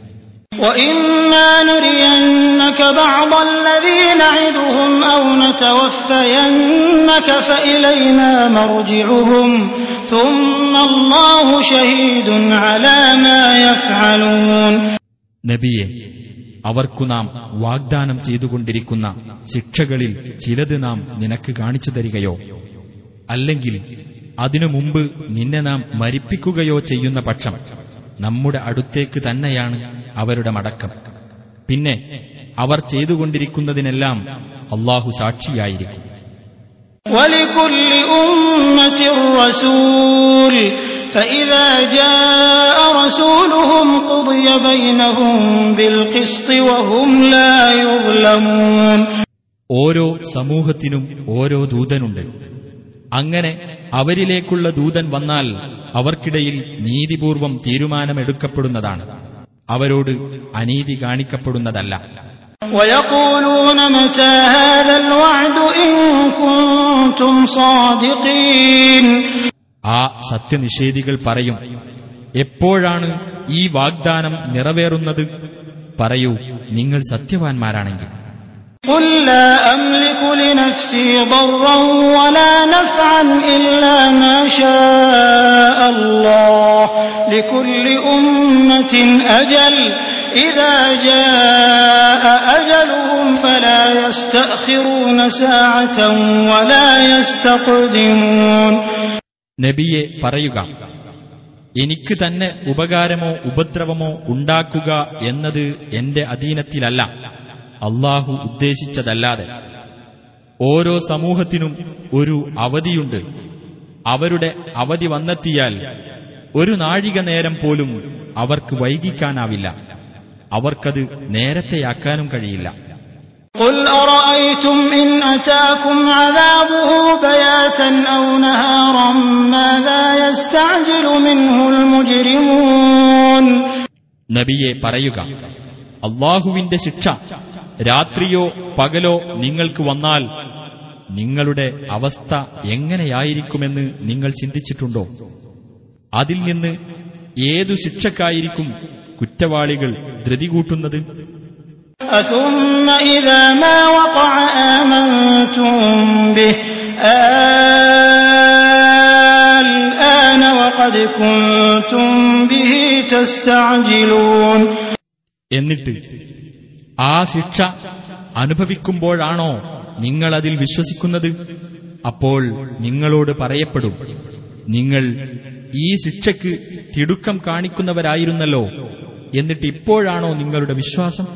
وإما نرينك بعض الذي نعدهم أو نتوفينك فإلينا مرجعهم ثم الله شهيد على ما يفعلون നബിയെ അവർക്കു നാം വാഗ്ദാനം ചെയ്തുകൊണ്ടിരിക്കുന്ന ശിക്ഷകളിൽ ചിലത് നാം നിനക്ക് കാണിച്ചു തരികയോ അല്ലെങ്കിൽ അതിനു മുമ്പ് നിന്നെ നാം മരിപ്പിക്കുകയോ ചെയ്യുന്ന പക്ഷം നമ്മുടെ അടുത്തേക്ക് തന്നെയാണ് അവരുടെ മടക്കം പിന്നെ അവർ ചെയ്തുകൊണ്ടിരിക്കുന്നതിനെല്ലാം അള്ളാഹു സാക്ഷിയായിരിക്കും ولكل أمة رسول فإذا جاء رسولهم قضي بينهم بالقسط وهم لا يظلمون ഓരോ സമൂഹത്തിനും ഓരോ ദൂതനുണ്ട് അങ്ങനെ അവരിലേക്കുള്ള ദൂതൻ വന്നാൽ അവർക്കിടയിൽ നീതിപൂർവം തീരുമാനമെടുക്കപ്പെടുന്നതാണ് അവരോട് അനീതി കാണിക്കപ്പെടുന്നതല്ല. ആ സത്യനിഷേധികൾ പറയും എപ്പോഴാണ് ഈ വാഗ്ദാനം നിറവേറുന്നത്? പറയൂ നിങ്ങൾ സത്യവാൻമാരാണെങ്കിൽ. قل لا أملك لنفسي ضرا ولا نفعا إلا ما شاء الله لكل أمة أجل إذا جاء أجلهم فلا يستأخرون ساعة ولا يستقدمون നബിയെ പറയുക എനിക്ക് തന്നെ ഉപകാരമോ ഉപദ്രവമോ ഉണ്ടാക്കുക എന്നത് എന്റെ അധീനത്തിലല്ല അള്ളാഹു ഉദ്ദേശിച്ചതല്ലാതെ ഓരോ സമൂഹത്തിനും ഒരു അവധിയുണ്ട് അവരുടെ അവധി വന്നെത്തിയാൽ ഒരു നാഴിക നേരം പോലും അവർക്ക് വൈകിക്കാനാവില്ല അവർക്കത് നേരത്തെയാക്കാനും കഴിയില്ല قل أرأيتم إن أتاكم عذابه بياتا أو نهارا ماذا يستعجل منه المجرمون നബിയെ പറയുക അള്ളാഹുവിന്റെ ശിക്ഷ രാത്രിയോ പകലോ നിങ്ങൾക്ക് വന്നാൽ നിങ്ങളുടെ അവസ്ഥ എങ്ങനെയായിരിക്കുമെന്ന് നിങ്ങൾ ചിന്തിച്ചിട്ടുണ്ടോ? അതിൽ നിന്ന് ഏതു ശിക്ഷക്കായിരിക്കും കുറ്റവാളികൾ ധൃതി കൂട്ടുന്നത് എന്നിട്ട് ആ ശിക്ഷ അനുഭവിക്കുമ്പോഴാണോ നിങ്ങളതിൽ വിശ്വസിക്കുന്നത്? അപ്പോൾ നിങ്ങളോട് പറയപ്പെടും നിങ്ങൾ ഈ ശിക്ഷയ്ക്ക് തിടുക്കം കാണിക്കുന്നവരായിരുന്നല്ലോ എന്നിട്ട് ഇപ്പോഴാണോ നിങ്ങളുടെ വിശ്വാസം?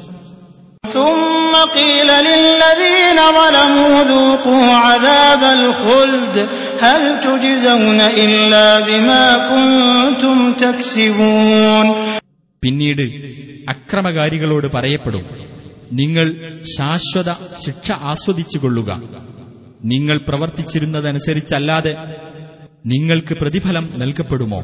പിന്നീട് അക്രമകാരികളോട് പറയപ്പെടും നിങ്ങൾ ശാശ്വത ശിക്ഷ ആസ്വദിച്ചു കൊള്ളുക നിങ്ങൾ പ്രവർത്തിച്ചിരുന്നതനുസരിച്ചല്ലാതെ നിങ്ങൾക്ക് പ്രതിഫലം നൽകപ്പെടുമോ?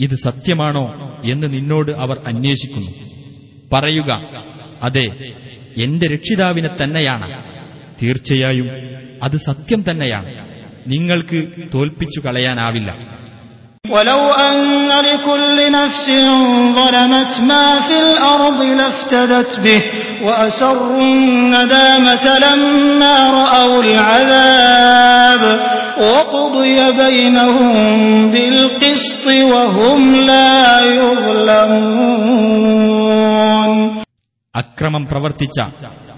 ഇത് സത്യമാണോ എന്ന് നിന്നോട് അവർ അന്വേഷിക്കുന്നു. പറയുക അതെ എന്റെ രക്ഷിതാവിനെ തന്നെയാണ്. തീർച്ചയായും അത് സത്യം തന്നെയാണ് നിങ്ങൾക്ക് തോൽപ്പിച്ചു കളയാനാവില്ല ولو أن لكل نفس ظلمت ما في الأرض لافتدت به وأسروا الندامة لما رأوا العذاب وقضي بينهم بالقسط وهم لا يظلمون അക്രമം പ്രവർത്തിച്ച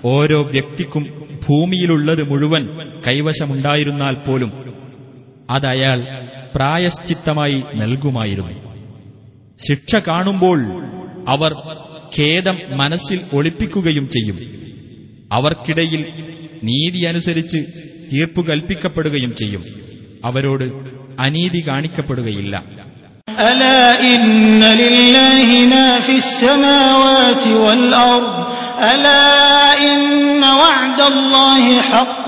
ഓരോ വ്യക്തിക്കും ഭൂമിയിലുള്ളത് മുഴുവൻ കൈവശമുണ്ടായിരുന്നാൽ പോലും അതയാൾ പ്രായശ്ചിത്തമായി നൽകുമായിരുന്നു. ശിക്ഷ കാണുമ്പോൾ അവർ ഖേദം മനസ്സിൽ ഒളിപ്പിക്കുകയും ചെയ്യും. അവർക്കിടയിൽ നീതി അനുസരിച്ച് തീർപ്പു കൽപ്പിക്കപ്പെടുകയും ചെയ്യും. അവരോട് അനീതി കാണിക്കപ്പെടുകയില്ല. ألا إن لله ما في السماوات والأرض ألا إن وعد الله حق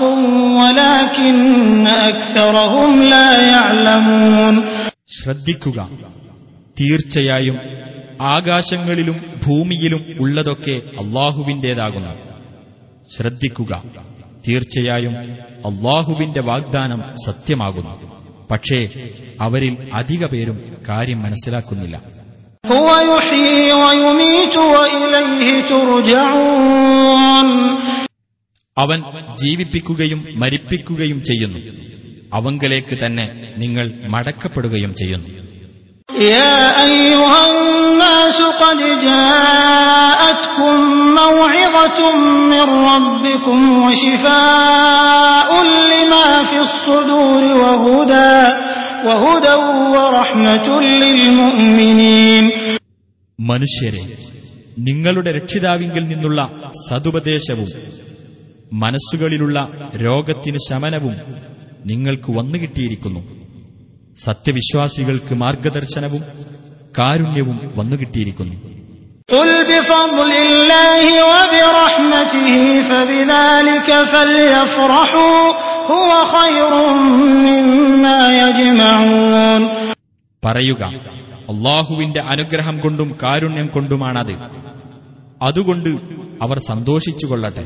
ولكن أكثرهم لا يعلمون ശ്രദ്ധിക്കുക തീർച്ചയായും ആകാശങ്ങളിലും ഭൂമിയിലും ഉള്ളതൊക്കെ അള്ളാഹുവിൻ്റേതാകുന്നു ശ്രദ്ധിക്കുക തീർച്ചയായും അള്ളാഹുവിന്റെ വാഗ്ദാനം സത്യമാകുന്നു പക്ഷേ അവരിൽ അധിക പേരും കാര്യം മനസ്സിലാക്കുന്നില്ല. അവൻ ജീവിപ്പിക്കുകയും മരിപ്പിക്കുകയും ചെയ്യുന്നു. അവങ്കലേക്ക് തന്നെ നിങ്ങൾ മടക്കപ്പെടുകയും ചെയ്യുന്നു ും. മനുഷ്യരെ നിങ്ങളുടെ രക്ഷിതാവിങ്കിൽ നിന്നുള്ള സതുപദേശവും മനസ്സുകളിലുള്ള രോഗത്തിന് ശമനവും നിങ്ങൾക്ക് വന്നുകിട്ടിയിരിക്കുന്നു സത്യവിശ്വാസികൾക്ക് മാർഗദർശനവും കാരുണ്യവും വന്നുകിട്ടിയിരിക്കുന്നു قل بفضل الله وبرحمته فبذلك فليفرحوا هو خير مما يجمعون പറയുക അള്ളാഹുവിന്റെ അനുഗ്രഹം കൊണ്ടും കാരുണ്യം കൊണ്ടുമാണത് അതുകൊണ്ട് അവർ സന്തോഷിച്ചുകൊള്ളട്ടെ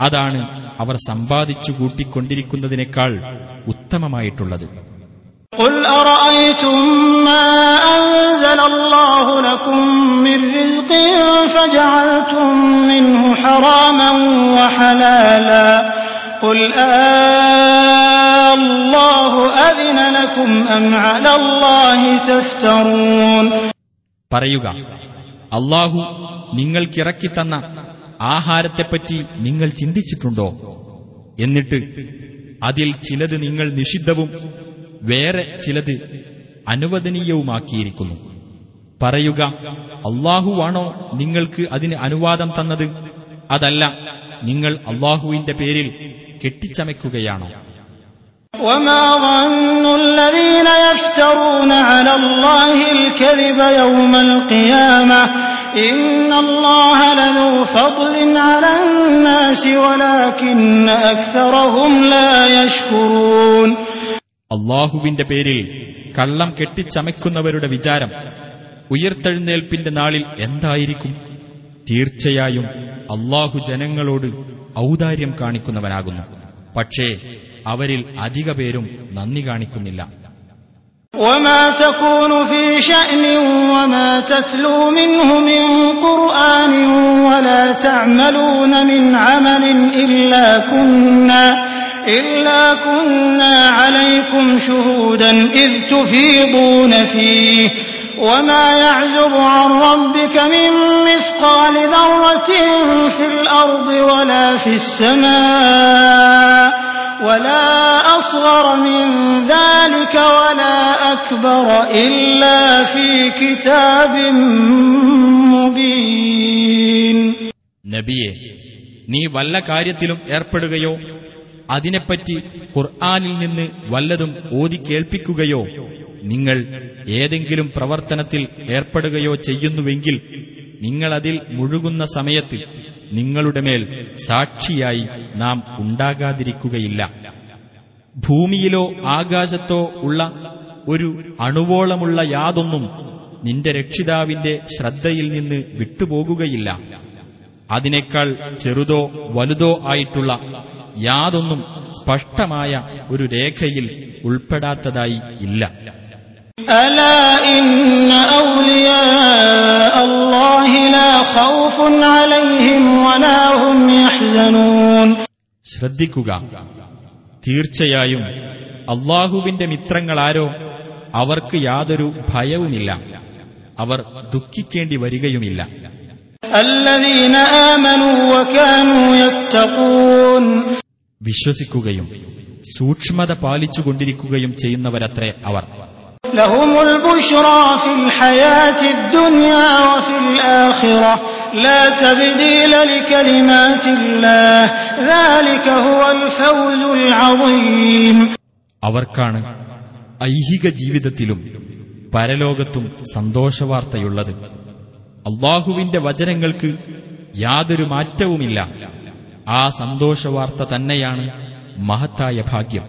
അതാണ് അവർ സമ്പാദിച്ചു കൂട്ടിക്കൊണ്ടിരിക്കുന്നതിനേക്കാൾ ഉത്തമമായിട്ടുള്ളത് قل أرأيتم ما أنزل الله لكم من رزق فجعلتم منه حراما وحلالا قل آه الله أذن لكم أم على الله تفترون പറയുക അള്ളാഹു നിങ്ങൾക്കിറക്കിത്തന്ന ആഹാരത്തെപ്പറ്റി നിങ്ങൾ ചിന്തിച്ചിട്ടുണ്ടോ എന്നിട്ട് അതിൽ ചിലത് നിങ്ങൾ നിഷിദ്ധവും വേറെ ചിലത് അനുവദനീയവുമാക്കിയിരിക്കുന്നു പറയുക അള്ളാഹുവാണോ നിങ്ങൾക്ക് അതിന് അനുവാദം തന്നത് അതല്ല നിങ്ങൾ അള്ളാഹുവിന്റെ പേരിൽ കെട്ടിച്ചമയ്ക്കുകയാണോ وما ظن الذين يفترون على الله الكذب يوم القيامة إن الله لذو فضل على الناس ولكن أكثرهم لا يشكرون അള്ളാഹുവിന്റെ പേരിൽ കള്ളം കെട്ടിച്ചമയ്ക്കുന്നവരുടെ വിചാരം ഉയർത്തെഴുന്നേൽപ്പിന്റെ നാളിൽ എന്തായിരിക്കും തീർച്ചയായും അള്ളാഹു ജനങ്ങളോട് ഔദാര്യം കാണിക്കുന്നവനാകുന്നു പക്ഷേ അവരിൽ അധിക പേരും നന്ദി കാണിക്കുന്നില്ല وما تكون في شأن وما تتلو منه من قرآن ولا تعملون من عمل إلا كنا إلا كنا عليكم شهودا إذ تفيضون فيه وما يعزب عن ربك من مثقال ذرة في الأرض ولا في السماء ولا أصغر من ذلك ولا أكبر إلا في كتاب مبين നബിയെ നീ വല്ല കാര്യത്തിലും ഏർപ്പെടുകയോ അതിനെപ്പറ്റി ഖുർആാനിൽ നിന്ന് വല്ലതും ഓതി കേൾപ്പിക്കുകയോ നിങ്ങൾ ഏതെങ്കിലും പ്രവർത്തനത്തിൽ ഏർപ്പെടുകയോ ചെയ്യുന്നുവെങ്കിൽ നിങ്ങളതിൽ മുഴുകുന്ന സമയത്ത് നിങ്ങളുടെ മേൽ സാക്ഷിയായി നാം ഉണ്ടാകാതിരിക്കുകയില്ല. ഭൂമിയിലോ ആകാശത്തോ ഉള്ള ഒരു അണുവോളമുള്ള യാതൊന്നും നിന്റെ രക്ഷിതാവിന്റെ ശ്രദ്ധയിൽ നിന്ന് വിട്ടുപോകുകയില്ല. അതിനേക്കാൾ ചെറുതോ വലുതോ ആയിട്ടുള്ള യാതൊന്നും സ്പഷ്ടമായ ഒരു രേഖയിൽ ഉൾപ്പെടാത്തതായി ഇല്ല ألا إن أولياء الله لا خوف عليهم ولا هم يحزنون ശ്രദ്ധിക്കുക തീർച്ചയായും അള്ളാഹുവിന്റെ മിത്രങ്ങളാരോ അവർക്ക് യാതൊരു ഭയവുമില്ല അവർ ദുഃഖിക്കേണ്ടി വരികയുമില്ല الذين آمنوا وكانوا يتقون വിശ്വസിക്കുകയും സൂക്ഷ്മത പാലിച്ചുകൊണ്ടിരിക്കുകയും ചെയ്യുന്നവരത്രേ അവർ. അവർക്കാണ് ഐഹിക ജീവിതത്തിലും പരലോകത്തും സന്തോഷവാർത്തയുള്ളത്. അള്ളാഹുവിന്റെ വചനങ്ങൾക്ക് യാതൊരു മാറ്റവുമില്ല. ആ സന്തോഷവാർത്ത തന്നെയാണ് മഹത്തായ ഭാഗ്യം.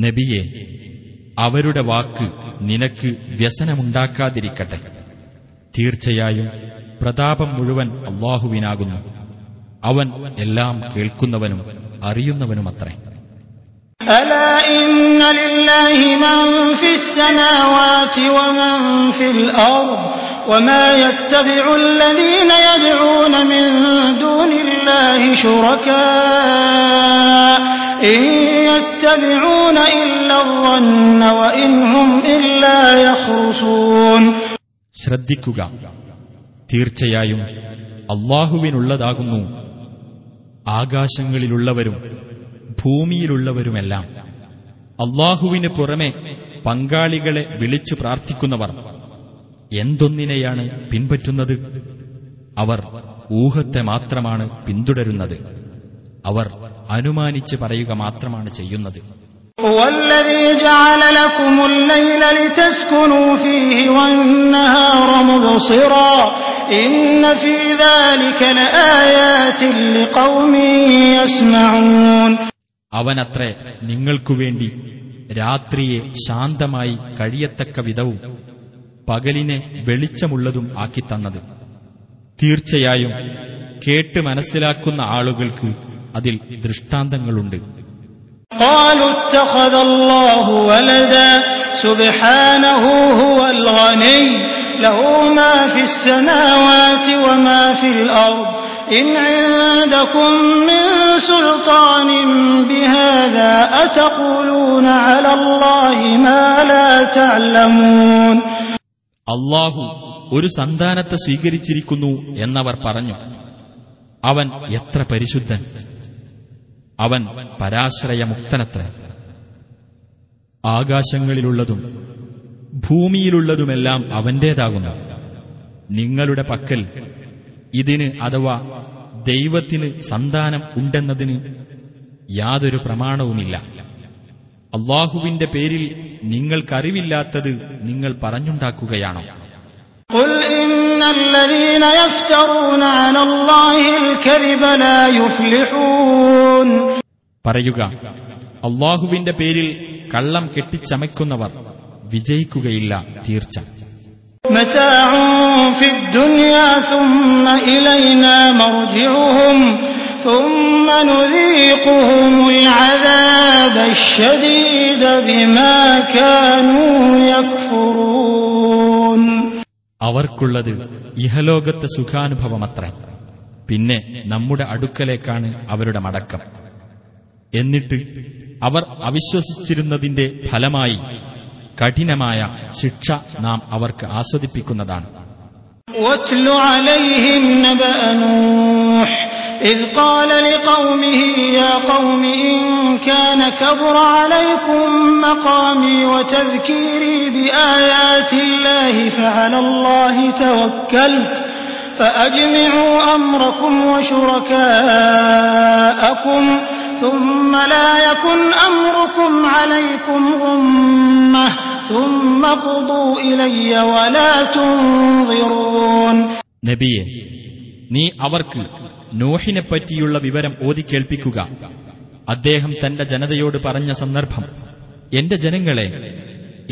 നബിയെ അവരുടെ വാക്ക് നിനക്ക് വ്യസനമുണ്ടാക്കാതിരിക്കട്ടെ. തീർച്ചയായും പ്രതാപം മുഴുവൻ അള്ളാഹുവിനാകുന്നു. അവൻ എല്ലാം കേൾക്കുന്നവനും അറിയുന്നവനുമത്രേ. ألا إن لله من في السماوات ومن في الأرض وما يتبع الذين يدعون من دون الله شركاء إن يتبعون إلا الظن وإن هم إلا يخرصون ശ്രദ്ധിക്കുക തീർച്ചയായും അള്ളാഹുവിനുള്ളതാകുന്നു ആകാശങ്ങളിലുള്ളവരും ഭൂമിയിലുള്ളവരുമെല്ലാം അള്ളാഹുവിന് പുറമെ പങ്കാളികളെ വിളിച്ചു പ്രാർത്ഥിക്കുന്നവർ എന്തൊന്നിനെയാണ് പിൻപറ്റുന്നത്? അവർ ഊഹത്തെ മാത്രമാണ് പിന്തുടരുന്നത്. അവർ അനുമാനിച്ച് പറയുക മാത്രമാണ് ചെയ്യുന്നത്. هو الذي جعل لكم الليل لتسكنوا فيه والنهار مبصرا إن في ذلك لآيات لقوم يسمعون അവനത്രേ നിങ്ങൾക്കുവേണ്ടി രാത്രിയെ ശാന്തമായി കഴിയത്തക്ക വിധവും പകലിനെ വെളിച്ചമുള്ളതും ആക്കിത്തന്നത് തീർച്ചയായും കേട്ട് മനസ്സിലാക്കുന്ന ആളുകൾക്ക് അതിൽ ദൃഷ്ടാന്തങ്ങളുണ്ട് قالوا اتخذ الله ولدا سبحانه هو الغني له ما في السماوات وما في الأرض إن عندكم من سلطان بهذا أتقولون على الله ما لا تعلمون അള്ളാഹു ഒരു സന്താനത്തെ സ്വീകരിച്ചിരിക്കുന്നു എന്നവർ പറഞ്ഞു അവൻ എത്ര പരിശുദ്ധൻ അവൻ പരാശ്രയമുക്തനത്ര ആകാശങ്ങളിലുള്ളതും ഭൂമിയിലുള്ളതുമെല്ലാം അവന്റേതാകുന്നു നിങ്ങളുടെ പക്കൽ ഇതിന് അഥവാ ദൈവത്തിന് സന്താനം ഉണ്ടെന്നതിന് യാതൊരു പ്രമാണവുമില്ല അള്ളാഹുവിന്റെ പേരിൽ നിങ്ങൾക്കറിവില്ലാത്തത് നിങ്ങൾ പറഞ്ഞുണ്ടാക്കുകയാണോ قل إن الذين يفترون على الله الكذب لا يفلحون പറയുക അള്ളാഹുവിന്റെ പേരിൽ കള്ളം കെട്ടിച്ചമയ്ക്കുന്നവർ വിജയിക്കുകയില്ല തീർച്ച متاع في الدنيا ثم إلينا مرجعهم ثم نذيقهم العذاب الشديد بما كانوا يكفرون അവർക്കുള്ളത് ഇഹലോകത്തെ സുഖാനുഭവമത്രേ പിന്നെ നമ്മുടെ അടുക്കലേക്കാണ് അവരുടെ മടക്കം എന്നിട്ട് അവർ അവിശ്വസിച്ചിരുന്നതിന്റെ ഫലമായി കഠിനമായ ശിക്ഷ നാം അവർക്ക് ആസ്വദിപ്പിക്കുന്നതാണ് واتل عليهم نبأ نوح إذ قال لقومه يا قوم إن كان كبر عليكم مقامي وتذكيري بآيات الله فعلى الله توكلت فأجمعوا أمركم وشركاءكم ثم لا يكن أمركم عليكم غمة ثم قضوا إلي ولا تنظرون നബിയെ നീ അവർക്ക് നോഹിനെപ്പറ്റിയുള്ള വിവരം ഓതിക്കേൾപ്പിക്കുക അദ്ദേഹം തന്റെ ജനതയോട് പറഞ്ഞ സന്ദർഭം എന്റെ ജനങ്ങളെ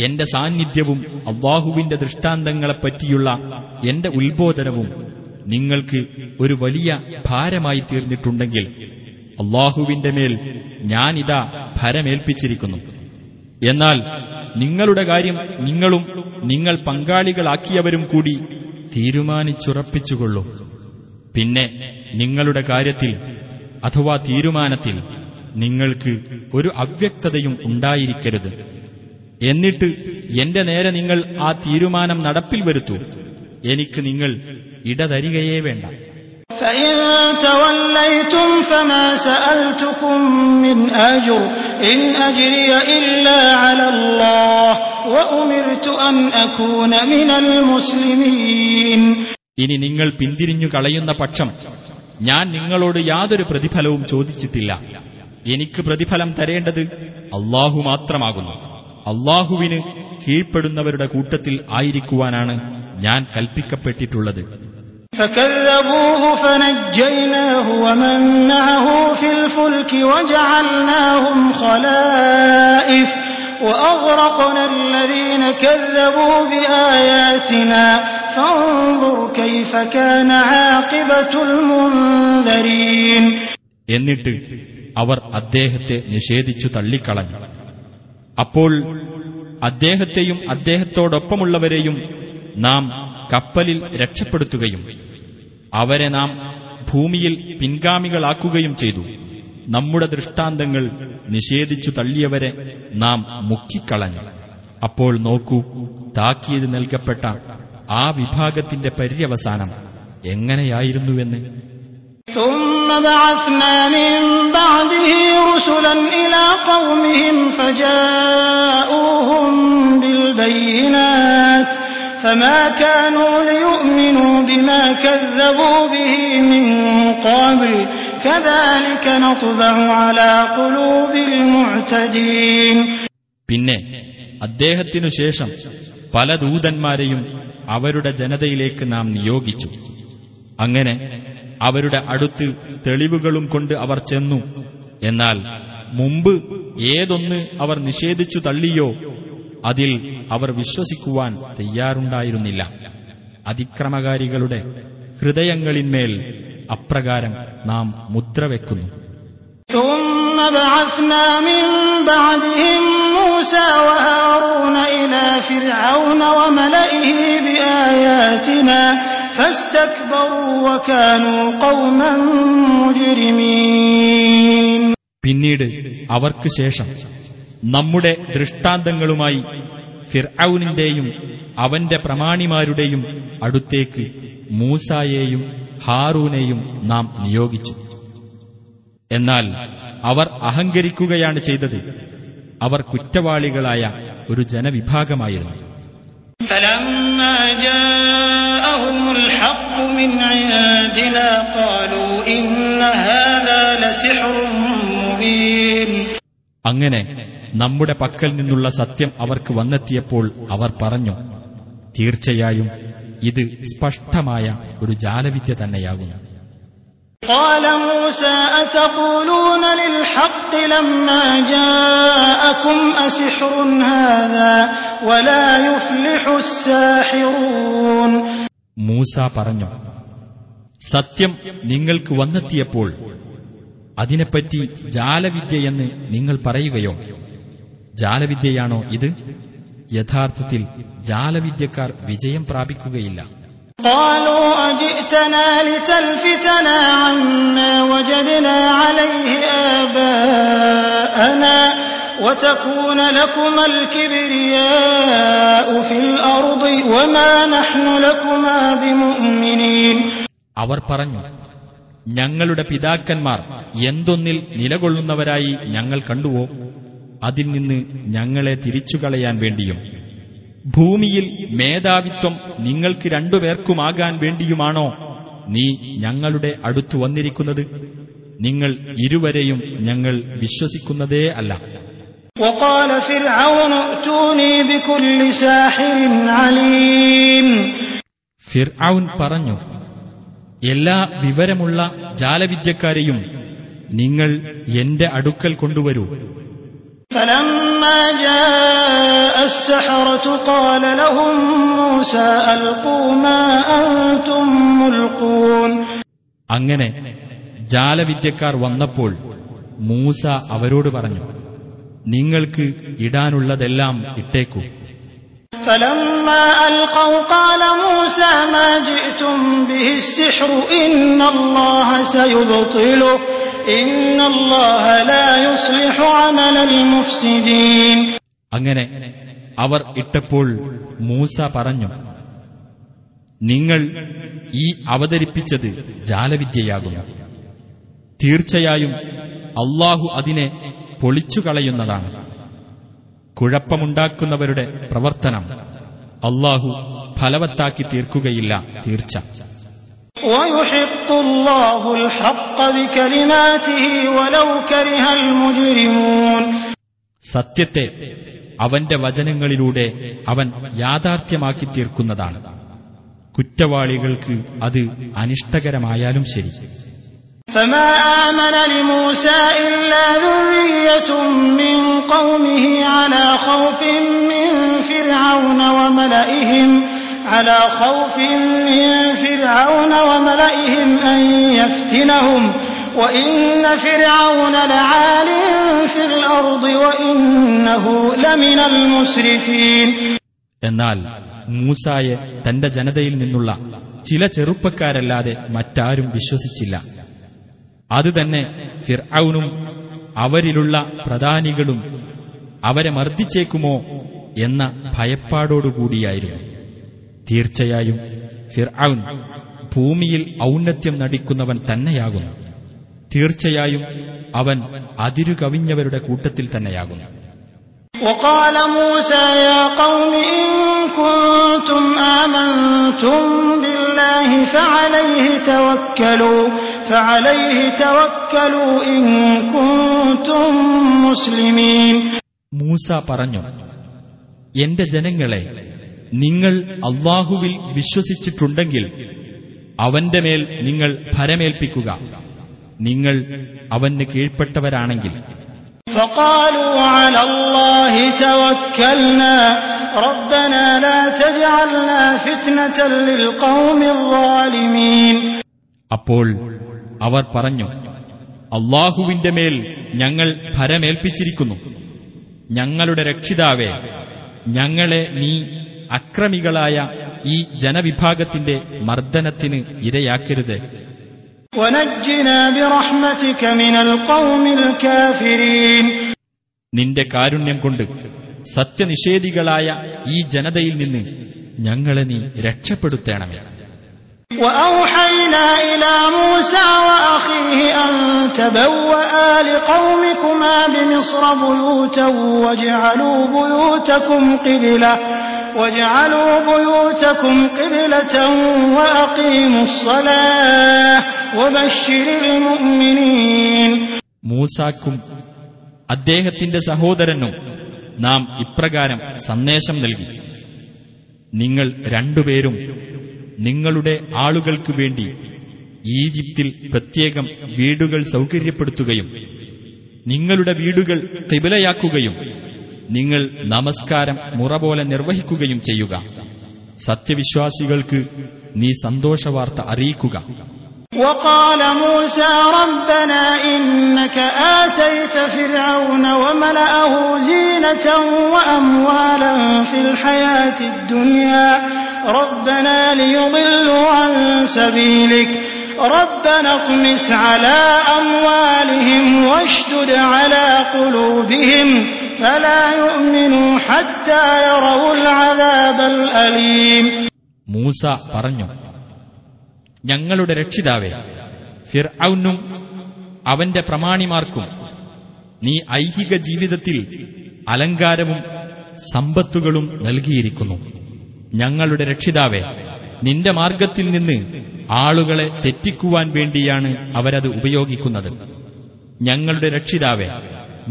എന്റെ സാന്നിധ്യവും അള്ളാഹുവിന്റെ ദൃഷ്ടാന്തങ്ങളെപ്പറ്റിയുള്ള എന്റെ ഉത്ബോധനവും നിങ്ങൾക്ക് ഒരു വലിയ ഭാരമായി തീർന്നിട്ടുണ്ടെങ്കിൽ അള്ളാഹുവിന്റെ മേൽ ഞാനിതാ ഭരമേൽപ്പിച്ചിരിക്കുന്നു. എന്നാൽ നിങ്ങളുടെ കാര്യം നിങ്ങളും നിങ്ങൾ പങ്കാളികളാക്കിയവരും കൂടി തീരുമാനിച്ചുറപ്പിച്ചുകൊള്ളൂ. പിന്നെ നിങ്ങളുടെ കാര്യത്തിൽ അഥവാ തീരുമാനത്തിൽ നിങ്ങൾക്ക് ഒരു അവ്യക്തതയും ഉണ്ടായിരിക്കരുത്. എന്നിട്ട് എന്റെ നേരെ നിങ്ങൾ ആ തീരുമാനം നടപ്പിൽ വരുത്തൂ. എനിക്ക് നിങ്ങൾ ഇടതരികയേ വേണ്ട. فإن توليتم فما سألتكم من أجر إن أجري إلا على الله وأمرت أن أكون من المسلمين ഇനി നിങ്ങൾ പിന്തിരിഞ്ഞു കളയുന്ന പക്ഷം ഞാൻ നിങ്ങളോട് യാതൊരു പ്രതിഫലവും ചോദിച്ചിട്ടില്ല എനിക്ക് പ്രതിഫലം തരേണ്ടത് അള്ളാഹു മാത്രമാകുന്നു അള്ളാഹുവിന് കീഴ്പ്പെടുന്നവരുടെ കൂട്ടത്തിൽ ആയിരിക്കുവാനാണ് ഞാൻ കൽപ്പിക്കപ്പെട്ടിട്ടുള്ളത് فكذبوه فنجيناه ومن معه في الفلك وجعلناهم خلائف وأغرقنا الذين كذبوا بآياتنا فانظر كيف كان عاقبة المنذرين എന്നിട്ട് അവർ അദ്ദേഹത്തെ നിഷേധിച്ചു തള്ളിക്കളഞ്ഞു അപ്പോൾ അദ്ദേഹത്തെയും അദ്ദേഹത്തോടൊപ്പമുള്ളവരെയും നാം കപ്പലിൽ രക്ഷപ്പെടുത്തുകയും അവരെ നാം ഭൂമിയിൽ പിൻഗാമികളാക്കുകയും ചെയ്തു നമ്മുടെ ദൃഷ്ടാന്തങ്ങൾ നിഷേധിച്ചു തള്ളിയവരെ നാം മുക്കിക്കളഞ്ഞു അപ്പോൾ നോക്കൂ താക്കീത് നൽകപ്പെട്ട ആ വിഭാഗത്തിന്റെ പര്യവസാനം എങ്ങനെയായിരുന്നുവെന്ന് ثم بعثنا من بعده رسلا إلى قومهم فجاءوهم بالبينات فما كانوا ليؤمنوا بما كذبوا به من قبل كذلك نطبع على قلوب المعتدين പിന്നെ അദ്ദേഹത്തിനു ശേഷം പല ദൂതന്മാരെയും അവരുടെ ജനതയിലേക്ക് നാം നിയോഗിച്ചു അങ്ങനെ അവരുടെ അടുത്ത് തെളിവുകളും കൊണ്ട് അവർ ചെന്നു എന്നാൽ മുമ്പ് ഏതൊന്ന് അവർ നിഷേധിച്ചു തള്ളിയോ അതിൽ അവർ വിശ്വസിക്കുവാൻ തയ്യാറുണ്ടായിരുന്നില്ല. അതിക്രമകാരികളുടെ ഹൃദയങ്ങളിന്മേൽ അപ്രകാരം നാം മുദ്ര വെക്കുന്നു. പിന്നീട് അവർക്ക് ശേഷം നമ്മുടെ ദൃഷ്ടാന്തങ്ങളുമായി ഫിർഔനിന്റെയും അവന്റെ പ്രമാണിമാരുടെയും അടുത്തേക്ക് മൂസായെയും ഹാറൂനെയും നാം നിയോഗിച്ചു. എന്നാൽ അവർ അഹങ്കരിക്കുകയാണ് ചെയ്തത്. അവർ കുറ്റവാളികളായ ഒരു ജനവിഭാഗമായിരുന്നു. അങ്ങനെ നമ്മുടെ പക്കൽ നിന്നുള്ള സത്യം അവർക്ക് വന്നെത്തിയപ്പോൾ അവർ പറഞ്ഞു തീർച്ചയായും ഇത് സ്പഷ്ടമായ ഒരു ജാലവിദ്യ തന്നെയാകുന്നു قال موسى أتقولون للحق لما جاءكم أسحر هذا ولا يفلح الساحرون മൂസ പറഞ്ഞു സത്യം നിങ്ങൾക്ക് വന്നെത്തിയപ്പോൾ അതിനെപ്പറ്റി ജാലവിദ്യയെന്ന് നിങ്ങൾ പറയുകയോ ജാലവിദ്യയാണോ ഇത് യഥാർത്ഥത്തിൽ ജാലവിദ്യക്കാർ വിജയം പ്രാപിക്കുകയില്ല قالوا أجئتنا لتلفتنا عما وجدنا عليه آباءنا وتكون لكما الكبرياء في الأرض وما نحن لكما بمؤمنين അവർ പറഞ്ഞു ഞങ്ങളുടെ പിതാക്കന്മാർ എന്തൊന്നിൽ നിലകൊള്ളുന്നവരായി ഞങ്ങൾ കണ്ടുവോ അതിൽ നിന്ന് ഞങ്ങളെ തിരിച്ചുകളയാൻ വേണ്ടിയും ഭൂമിയിൽ മേധാവിത്വം നിങ്ങൾക്ക് രണ്ടുപേർക്കുമാകാൻ വേണ്ടിയുമാണോ നീ ഞങ്ങളുടെ അടുത്തു വന്നിരിക്കുന്നത്? നിങ്ങൾ ഇരുവരെയും ഞങ്ങൾ വിശ്വസിക്കുന്നതേ അല്ല. ഫിർഔൻ പറഞ്ഞു എല്ലാ വിവരമുള്ള ജാലവിദ്യക്കാരെയും നിങ്ങൾ എന്റെ അടുക്കൽ കൊണ്ടുവരൂ. فلما جاء السحرة قال لهم موسى ألقوا ما أنتم ملقون അങ്ങനെ ജാലവിദ്യക്കാർ വന്നപ്പോൾ മൂസ അവരോട് പറഞ്ഞു നിങ്ങൾക്ക് ഇടാനുള്ളതെല്ലാം ഇട്ടേക്കൂ فلما ألقوا قال موسى ما جئتم به السحر إن الله سيبطله അങ്ങനെ അവർ ഇട്ടപ്പോൾ മൂസ പറഞ്ഞു നിങ്ങൾ ഈ അവതരിപ്പിച്ചത് ജാലവിദ്യയാകുന്നു. തീർച്ചയായും അള്ളാഹു അതിനെ പൊളിച്ചുകളയുന്നതാണ്. കുഴപ്പമുണ്ടാക്കുന്നവരുടെ പ്രവർത്തനം അള്ളാഹു ഫലവത്താക്കി തീർക്കുകയില്ല തീർച്ച. ويحق الله الحق بكلماته ولو كره المجرمون സത്യത്തെ അവന്റെ വചനങ്ങളിലൂടെ അവൻ യാഥാർത്ഥ്യമാക്കി തീർക്കുന്നതാണ് കുറ്റവാളികൾക്ക് അത് അനിഷ്ടകരമായാലും ശരി فما آمن لموسى إلا ذرية من قومه على خوف من فرعون وملئهم على خوف من فرعون وملئهم أن يفتنهم وإن فرعون لعال في الأرض وإنه لمن المسرفين എന്നാൽ മൂസായെ തന്റെ ജനതയിൽ നിന്നുള്ള ചില ചെറുപ്പക്കാരല്ലാതെ മറ്റാരും വിശ്വസിച്ചില്ല അതുതന്നെ ഫിർഔനും അവരിലുള്ള പ്രധാനികളും അവരെ മർദ്ദിച്ചേക്കുമോ എന്ന ഭയപ്പാടോടുകൂടിയായിരുന്നു തീർച്ചയായും ഫിർഔൻ ഭൂമിയിൽ ഔന്നത്യം നടിക്കുന്നവൻ തന്നെയാകുന്നു തീർച്ചയായും അവൻ അതിരുകവിഞ്ഞവരുടെ കൂട്ടത്തിൽ തന്നെയാകുന്നു وقال موسى يا قوم إن كنتم آمنتم بالله فعليه توكلوا فعليه توكلوا إن كنتم مسلمين മൂസ പറഞ്ഞു എന്റെ ജനങ്ങളെ നിങ്ങൾ അള്ളാഹുവിൽ വിശ്വസിച്ചിട്ടുണ്ടെങ്കിൽ അവന്റെ മേൽ നിങ്ങൾ ഭരമേൽപ്പിക്കുക നിങ്ങൾ അവന് കീഴ്പ്പെട്ടവരാണെങ്കിൽ فقالوا على الله توكلنا ربنا لا تجعلنا فتنة للقوم الظالمين അപ്പോൾ അവർ പറഞ്ഞു അള്ളാഹുവിന്റെ മേൽ ഞങ്ങൾ ഭരമേൽപ്പിച്ചിരിക്കുന്നു ഞങ്ങളുടെ രക്ഷിതാവേ ഞങ്ങളെ നീ അക്രമികളായ ഈ ജനവിഭാഗത്തിന്റെ മർദ്ദനത്തിന് ഇരയാക്കരുത് ونجنا برحمتك من القوم الكافرين നിന്റെ കാരുണ്യം കൊണ്ട് സത്യനിഷേധികളായ ഈ ജനതയിൽ നിന്ന് ഞങ്ങളെ നീ രക്ഷപ്പെടുത്തേണമേ وأوحينا إلى موسى وأخيه أن تبوأ لقومكما بمصر بيوتا واجعلوا بيوتكم قبلة واجعلوا بيوتكم قبلة وأقيموا الصلاة وبشر المؤمنين മൂസാക്കും അദ്ദേഹത്തിന്റെ സഹോദരനും നാം ഇപ്രകാരം സന്ദേശം നൽകി നിങ്ങൾ രണ്ടുപേരും നിങ്ങളുടെ ആളുകൾക്ക് വേണ്ടി ഈജിപ്തിൽ പ്രത്യേകം വീടുകൾ സൗകര്യപ്പെടുത്തുകയും നിങ്ങളുടെ വീടുകൾ തിബിലയാക്കുകയും നിങ്ങൾ നമസ്കാരം മുറ പോലെ നിർവഹിക്കുകയും ചെയ്യുക സത്യവിശ്വാസികൾക്ക് നീ സന്തോഷവാർത്ത അറിയിക്കുക وقال موسى ربنا إنك آتيت فرعون وملأه زينة وأموالا في الحياة الدنيا ربنا ليضلوا عن سبيلك ربنا اطمس على أموالهم واشدد على قلوبهم മൂസ പറഞ്ഞു ഞങ്ങളുടെ രക്ഷിതാവേ ഫിർഔനും അവന്റെ പ്രമാണിമാർക്കും നീ ഐഹിക ജീവിതത്തിൽ അലങ്കാരവും സമ്പത്തുകളും നൽകിയിരിക്കുന്നു. ഞങ്ങളുടെ രക്ഷിതാവെ നിന്റെ മാർഗത്തിൽ നിന്ന് ആളുകളെ തെറ്റിക്കുവാൻ വേണ്ടിയാണ് അവരത് ഉപയോഗിക്കുന്നത്. ഞങ്ങളുടെ രക്ഷിതാവേ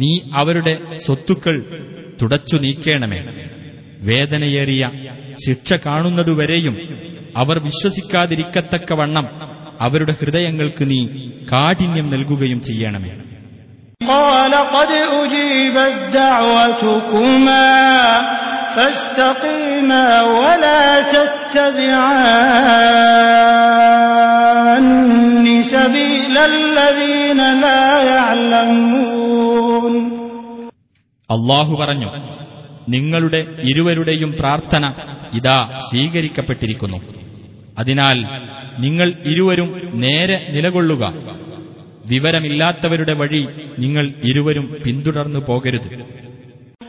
നീ അവരുടെ സ്വത്തുക്കൾ തുടച്ചു നീക്കേണമേ വേദനയേറിയ ശിക്ഷ കാണുന്നതുവരെയും അവർ വിശ്വസിക്കാതിരിക്കത്തക്കവണ്ണം അവരുടെ ഹൃദയങ്ങൾക്ക് നീ കാഠിന്യം നൽകുകയും ചെയ്യണമേ قال قد أجيبت دعوتكما فاستقيما ولا تتبعان سبيل الذين لا يعلمون അള്ളാഹു പറഞ്ഞു നിങ്ങളുടെ ഇരുവരുടെയും പ്രാർത്ഥന ഇതാ സ്വീകരിക്കപ്പെട്ടിരിക്കുന്നു അതിനാൽ നിങ്ങൾ ഇരുവരും നേരെ നിലകൊള്ളുക വിവരമില്ലാത്തവരുടെ വഴി നിങ്ങൾ ഇരുവരും പിന്തുടർന്നു പോകരുത്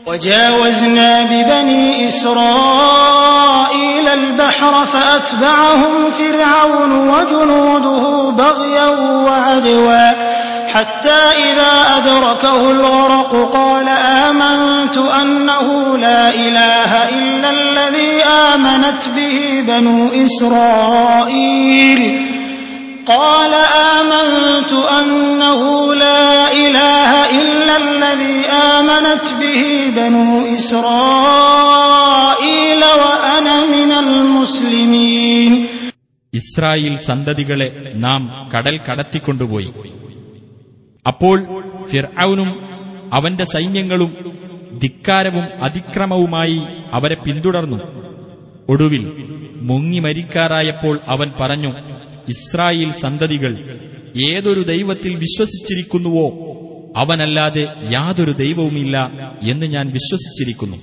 وجاوزنا ببني إسرائيل البحر فأتبعهم فرعون وجنوده بغيا وعدوا حتى إذا أدركه الغرق قال آمنت أنه لا إله إلا الذي آمنت به بنو إسرائيل قال آمنت أنه لا إله إلا الذي آمنت به بنو إسرائيل وأنا من المسلمين ഇസ്രായേൽ സന്തതികളെ നാം കടൽ കടത്തിക്കൊണ്ടുപോയി അപ്പോൾ ഫിർഔനും അവന്റെ സൈന്യങ്ങളും ധിക്കാരവും അതിക്രമവുമായി അവരെ പിന്തുടർന്നു. ഒടുവിൽ മുങ്ങി മരിക്കാറായപ്പോൾ അവൻ പറഞ്ഞു ഇസ്രായേൽ സന്തതികൾ ഏതൊരു ദൈവത്തിൽ വിശ്വസിച്ചിരിക്കുന്നുവോ അവനല്ലാതെ യാതൊരു ദൈവവുമില്ല എന്ന് ഞാൻ വിശ്വസിച്ചിരിക്കുന്നു.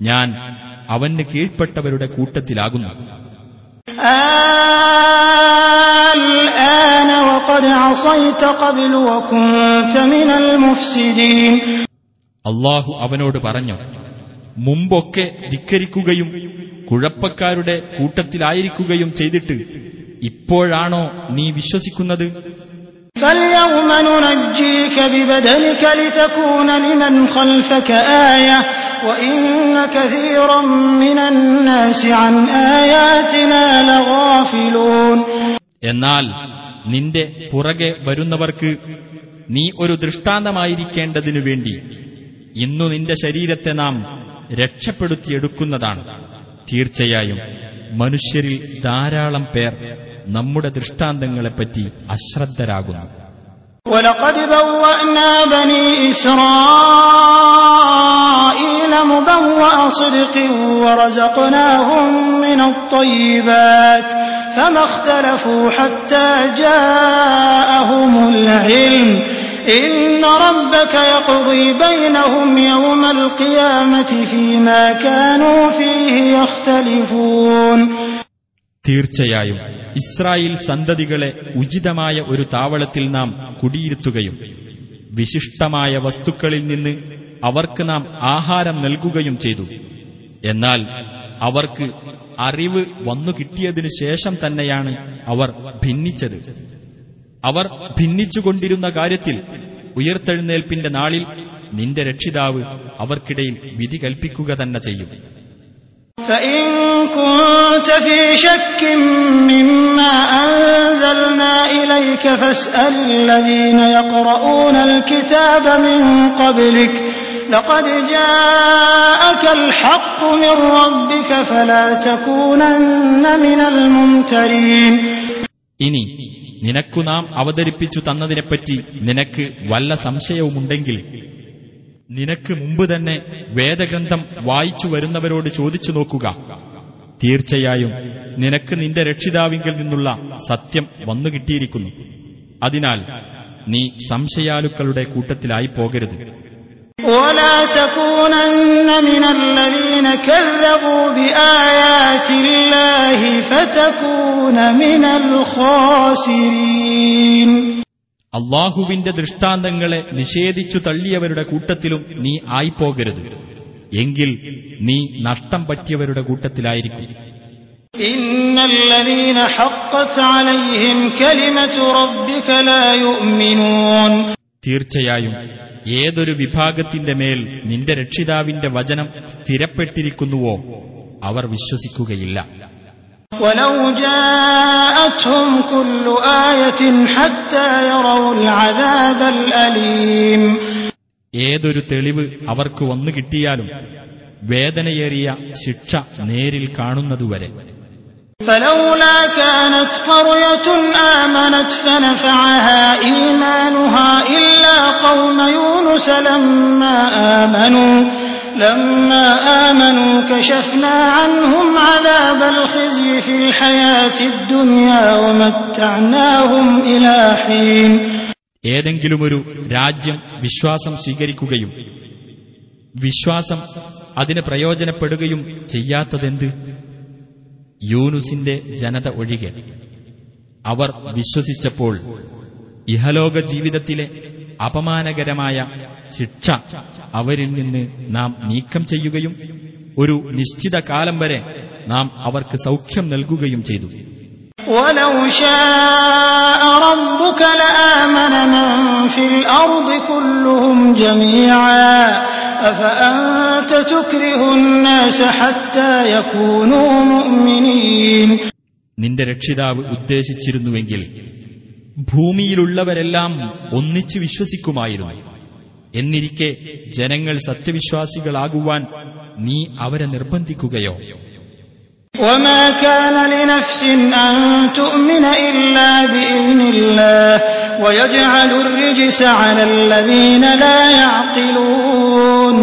ഞാൻ അവന് കീഴ്പ്പെട്ടവരുടെ കൂട്ടത്തിലാകുന്നു. الآن وقد عصيت قبل وكنت من المفسدين അള്ളാഹു അവനോട് പറഞ്ഞു മുമ്പൊക്കെ ധിക്കരിക്കുകയും കുഴപ്പക്കാരുടെ കൂട്ടത്തിലായിരിക്കുകയും ചെയ്തിട്ട് ഇപ്പോഴാണോ നീ വിശ്വസിക്കുന്നത് فاليوم ننجيك ببدنك لتكون لمن خلفك آية وإن كثيرا من الناس عن آياتنا لغافلون എന്നാൽ നിന്റെ പുറകെ വരുന്നവർക്ക് നീ ഒരു ദൃഷ്ടാന്തമായിരിക്കേണ്ടതിനു വേണ്ടി ഇന്നു നിന്റെ ശരീരത്തെ നാം രക്ഷപ്പെടുത്തിയെടുക്കുന്നതാണ് തീർച്ചയായും മനുഷ്യരിൽ ധാരാളം പേർ നമ്മുടെ ദൃഷ്ടാന്തങ്ങളെപ്പറ്റി അശ്രദ്ധരാകുന്നു ولقد بوأنا بني إسرائيل مبوأ صدق ورزقناهم من الطيبات فما اختلفوا حتى جاءهم العلم إن ربك يقضي بينهم يوم القيامة فيما كانوا فيه يختلفون തീർച്ചയായും ഇസ്രായേൽ സന്തതികളെ ഉചിതമായ ഒരു താവളത്തിൽ നാം കുടിയിരുത്തുകയും വിശിഷ്ടമായ വസ്തുക്കളിൽ നിന്ന് അവർക്ക് നാം ആഹാരം നൽകുകയും ചെയ്തു. എന്നാൽ അവർക്ക് അറിവ് വന്നു കിട്ടിയതിനു ശേഷം തന്നെയാണ് അവർ ഭിന്നിച്ചത്. അവർ ഭിന്നിച്ചുകൊണ്ടിരുന്ന കാര്യത്തിൽ ഉയർത്തെഴുന്നേൽപ്പിന്റെ നാളിൽ നിന്റെ രക്ഷിതാവ് അവർക്കിടയിൽ വിധി കൽപ്പിക്കുക തന്നെ ചെയ്യും. ഫസ്അൽ كنت في شك مما أنزلنا إليك فاسأل الذين يقرؤون الكتاب من قبلك لقد جاءك الحق من ربك فلا تكونن من الممترين ഇനി നിനക്കു നാം അവതരിപ്പിച്ചു തന്നതിനെപ്പറ്റി നിനക്ക് വല്ല സംശയവുമുണ്ടെങ്കിൽ നിനക്ക് മുമ്പ് തന്നെ വേദഗ്രന്ഥം വായിച്ചു വരുന്നവരോട് ചോദിച്ചു നോക്കുക തീർച്ചയായും നിനക്ക് നിന്റെ രക്ഷിതാവിങ്കിൽ നിന്നുള്ള സത്യം വന്നു കിട്ടിയിരിക്കുന്നു അതിനാൽ നീ സംശയാലുക്കളുടെ കൂട്ടത്തിലായി പോകരുത് ولا تكونن من الذين كذبوا بآيات الله فتكون من الخاسرين അള്ളാഹുവിന്റെ ദൃഷ്ടാന്തങ്ങളെ നിഷേധിച്ചു തള്ളിയവരുടെ കൂട്ടത്തിലും നീ ആയിപ്പോകരുത് എങ്കിൽ നീ നഷ്ടം പറ്റിയവരുടെ കൂട്ടത്തിലായിരിക്കും إن الذين حقت عليهم كلمة ربك لا يؤمنون തീർച്ചയായും ഏതൊരു വിഭാഗത്തിന്റെ മേൽ നിന്റെ രക്ഷിതാവിന്റെ വചനം സ്ഥിരപ്പെട്ടിരിക്കുന്നുവോ അവർ വിശ്വസിക്കുകയില്ല. ഏതൊരു തെളിവ് അവർക്ക് വന്നു കിട്ടിയാലും വേദനയേറിയ ശിക്ഷ നേരിൽ കാണുന്നതുവരെ. فلولا كانت قرية آمنت فنفعها إيمانها إلا قوم يونس لما آمنوا لما آمنوا كشفنا عنهم عذاب الخزي في الحياة الدنيا ومتعناهم إلى حين ഏതെങ്കിലുമൊരു രാജ്യം വിശ്വാസം സ്വീകരിക്കുകയും വിശ്വാസം അതിന് പ്രയോജനപ്പെടുകയും ചെയ്യാത്തതെന്ത് യൂനുസിന്റെ ജനത ഒഴികെ അവർ വിശ്വസിച്ചപ്പോൾ ഇഹലോക ജീവിതത്തിലെ അപമാനകരമായ ശിക്ഷ അവരിൽ നിന്ന് നാം നീക്കം ചെയ്യുകയും ഒരു നിശ്ചിത കാലം വരെ നാം അവർക്ക് സൗഖ്യം നൽകുകയും ചെയ്തു ولو شاء ربك لآمن من في الأرض كلهم جميعا أفأنت تكره الناس حتى يكونوا مؤمنين നിന്റെ രക്ഷിതാവ് ഉദ്ദേശിച്ചിരുന്നുവെങ്കിൽ ഭൂമിയിലുള്ളവരെല്ലാം ഒന്നിച്ചു വിശ്വസിക്കുമായിരുന്നു എന്നിരിക്കെ ജനങ്ങൾ സത്യവിശ്വാസികളാകുവാൻ നീ അവരെ നിർബന്ധിക്കുകയോ وما كان لنفس أن تؤمن إلا بإذن الله ويجعل الرجس على الذين لا يعقلون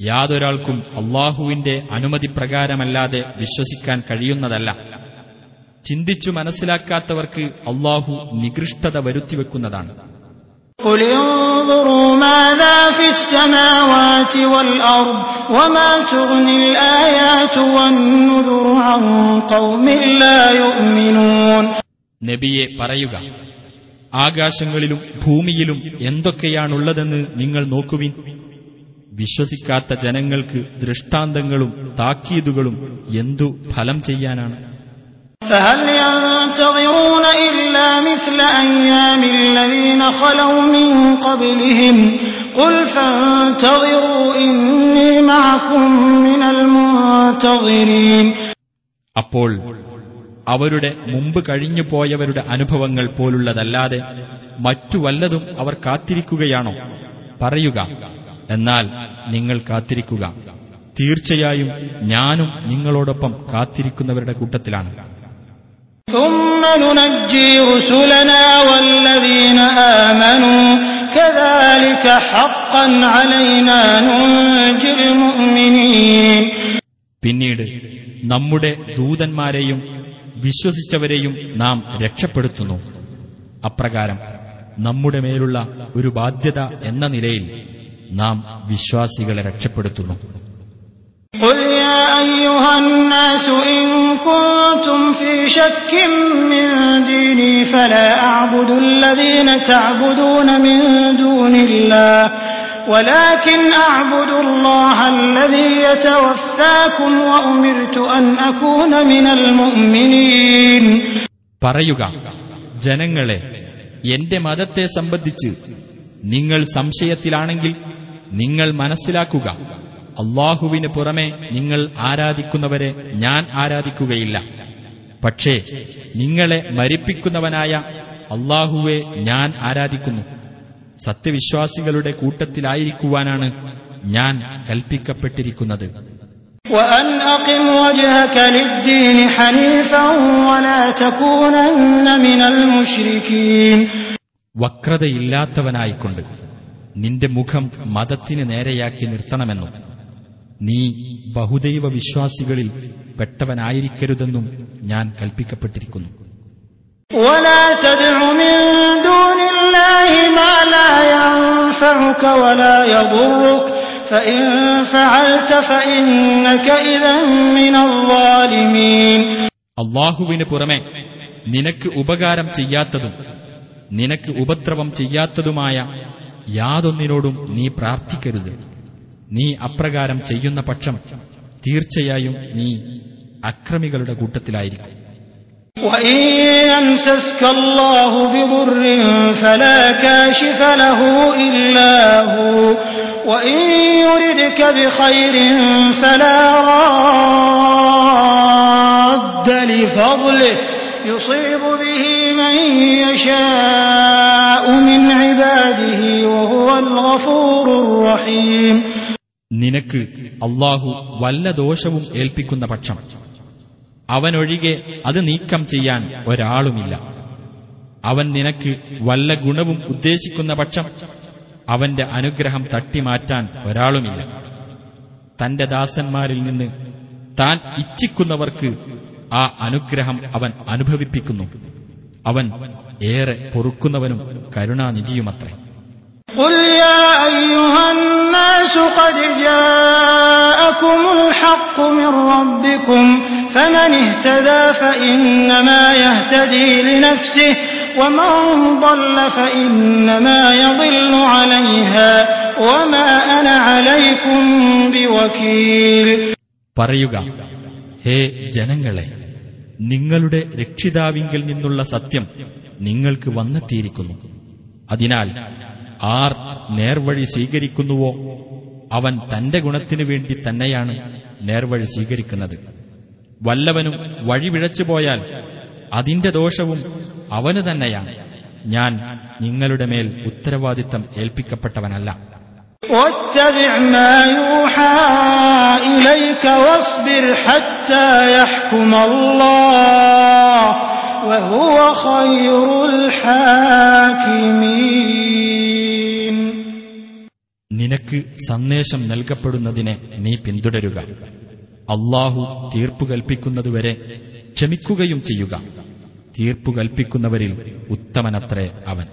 യാതൊരാൾക്കും അള്ളാഹുവിന്റെ അനുമതി പ്രകാരമല്ലാതെ വിശ്വസിക്കാൻ കഴിയുന്നതല്ല ചിന്തിച്ചു മനസ്സിലാക്കാത്തവർക്ക് അള്ളാഹു നികൃഷ്ടത വരുത്തിവെക്കുന്നതാണ് قل انظروا ماذا في السماوات والأرض وما تغني الآيات والنذر عن قوم لا يؤمنون നബിയെ പറയുക ആകാശങ്ങളിലും ഭൂമിയിലും എന്തൊക്കെയാണുള്ളതെന്ന് നിങ്ങൾ നോക്കുവിൻ വിശ്വസിക്കാത്ത ജനങ്ങൾക്ക് ദൃഷ്ടാന്തങ്ങളും താക്കീതുകളും എന്തു ഫലം ചെയ്യാനാണ് فهل ينتظرون إلا مثل أيام الذين خلوا من قبلهم قل فانتظروا إني معكم من المنتظرين അപ്പോൾ അവരുടെ മുമ്പ് കഴിഞ്ഞു പോയവരുടെ അനുഭവങ്ങൾ പോലുള്ളതല്ലാതെ മറ്റു വല്ലതും അവർ കാത്തിരിക്കുകയാണോ പറയുക എന്നാൽ നിങ്ങൾ കാത്തിരിക്കുക തീർച്ചയായും ഞാനും നിങ്ങളോടൊപ്പം കാത്തിരിക്കുന്നവരുടെ കൂട്ടത്തിലാണ് ثم ننجي رسلنا والذين آمنوا كذلك حقا علينا ننجي المؤمنين പിന്നീട് നമ്മുടെ ദൂതന്മാരെയും വിശ്വസിച്ചവരെയും നാം രക്ഷപ്പെടുത്തുന്നു അപ്രകാരം നമ്മുടെ മേലുള്ള ഒരു ബാധ്യത എന്ന നിലയിൽ നാം വിശ്വാസികളെ രക്ഷപ്പെടുത്തുന്നു قل يا أيها الناس إن كنتم في شك من ديني فلا أعبد الذين تعبدون من دون الله ولكن أعبد الله الذي يتوفاكم وأمرت أن أكون من المؤمنين പറയുക ജനങ്ങളെ എന്റെ മതത്തെ സംബന്ധിച്ച് നിങ്ങൾ സംശയത്തിലാണെങ്കിൽ നിങ്ങൾ മനസ്സിലാക്കുക അള്ളാഹുവിന് പുറമെ നിങ്ങൾ ആരാധിക്കുന്നവരെ ഞാൻ ആരാധിക്കുകയില്ല പക്ഷേ നിങ്ങളെ മരിപ്പിക്കുന്നവനായ അള്ളാഹുവെ ഞാൻ ആരാധിക്കുന്നു സത്യവിശ്വാസികളുടെ കൂട്ടത്തിലായിരിക്കുവാനാണ് ഞാൻ കൽപ്പിക്കപ്പെട്ടിരിക്കുന്നത് وأن أقم وجهك للدين حنيفا ولا تكونن من المشركين വക്രതയില്ലാത്തവനായിക്കൊണ്ട് നിന്റെ മുഖം മതത്തിന് നേരെയാക്കി നിർത്തണമെന്നും നീ ബഹുദൈവ വിശ്വാസികളിൽ പെട്ടവനായിരിക്കരുതെന്നും ഞാൻ കൽപ്പിക്കപ്പെട്ടിരിക്കുന്നു. അള്ളാഹുവിന് പുറമെ നിനക്ക് ഉപകാരം ചെയ്യാത്തതും നിനക്ക് ഉപദ്രവം ചെയ്യാത്തതുമായ യാതൊന്നിനോടും നീ പ്രാർത്ഥിക്കരുത്. നീ അപ്രകാരം ചെയ്യുന്ന പക്ഷം തീർച്ചയായും നീ അക്രമികളുടെ കൂട്ടത്തിലായിരിക്കും وإن يمسسك الله بضر فلا كاشف له إلا هو وإن يردك بخير فلا راد لفضله يصيب به من يشاء من عباده وهو الغفور الرحيم നിനക്ക് അള്ളാഹു വല്ല ദോഷവും ഏൽപ്പിക്കുന്ന പക്ഷം. അവനൊഴികെ അത് നീക്കം ചെയ്യാൻ ഒരാളുമില്ല. അവൻ നിനക്ക് വല്ല ഗുണവും ഉദ്ദേശിക്കുന്ന പക്ഷം അവന്റെ അനുഗ്രഹം തട്ടിമാറ്റാൻ ഒരാളുമില്ല. തന്റെ ദാസന്മാരിൽ നിന്ന് താൻ ഇച്ഛിക്കുന്നവർക്ക് ആ അനുഗ്രഹം അവൻ അനുഭവിപ്പിക്കുന്നു. അവൻ ഏറെ പൊറുക്കുന്നവനും കരുണാനിധിയുമത്രേ. قل يا أيها الناس قد جاءكم الحق من ربكم فمن اهتدى فإنما يهتدي لنفسه ومن ضل فإنما يضل عليها وما أنا عليكم بوكيل പറയുക ഹേ ജനങ്ങളെ നിങ്ങളുടെ രക്ഷിതാവിങ്കിൽ നിന്നുള്ള സത്യം നിങ്ങൾക്ക് വന്നെത്തിയിരിക്കുന്നു അതിനാൽ ആർ നേർവഴി സ്വീകരിക്കുന്നുവോ അവൻ തന്റെ ഗുണത്തിനു വേണ്ടി തന്നെയാണ് നേർവഴി സ്വീകരിക്കുന്നത് വല്ലവനും വഴി പോയാൽ അതിന്റെ ദോഷവും അവന് തന്നെയാണ് ഞാൻ നിങ്ങളുടെ മേൽ ഉത്തരവാദിത്തം ഏൽപ്പിക്കപ്പെട്ടവനല്ല واتبع ما يوحى إليك واصبر حتى حتى يحكم الله وهو خير الحاكمين നിനക്ക് സന്ദേശം നൽകപ്പെടുന്നതിനെ നീ പിന്തുടരുക. അള്ളാഹു തീർപ്പു കൽപ്പിക്കുന്നതുവരെ ക്ഷമിക്കുകയും ചെയ്യുക. തീർപ്പു കൽപ്പിക്കുന്നവരിൽ ഉത്തമനത്രേ അവൻ.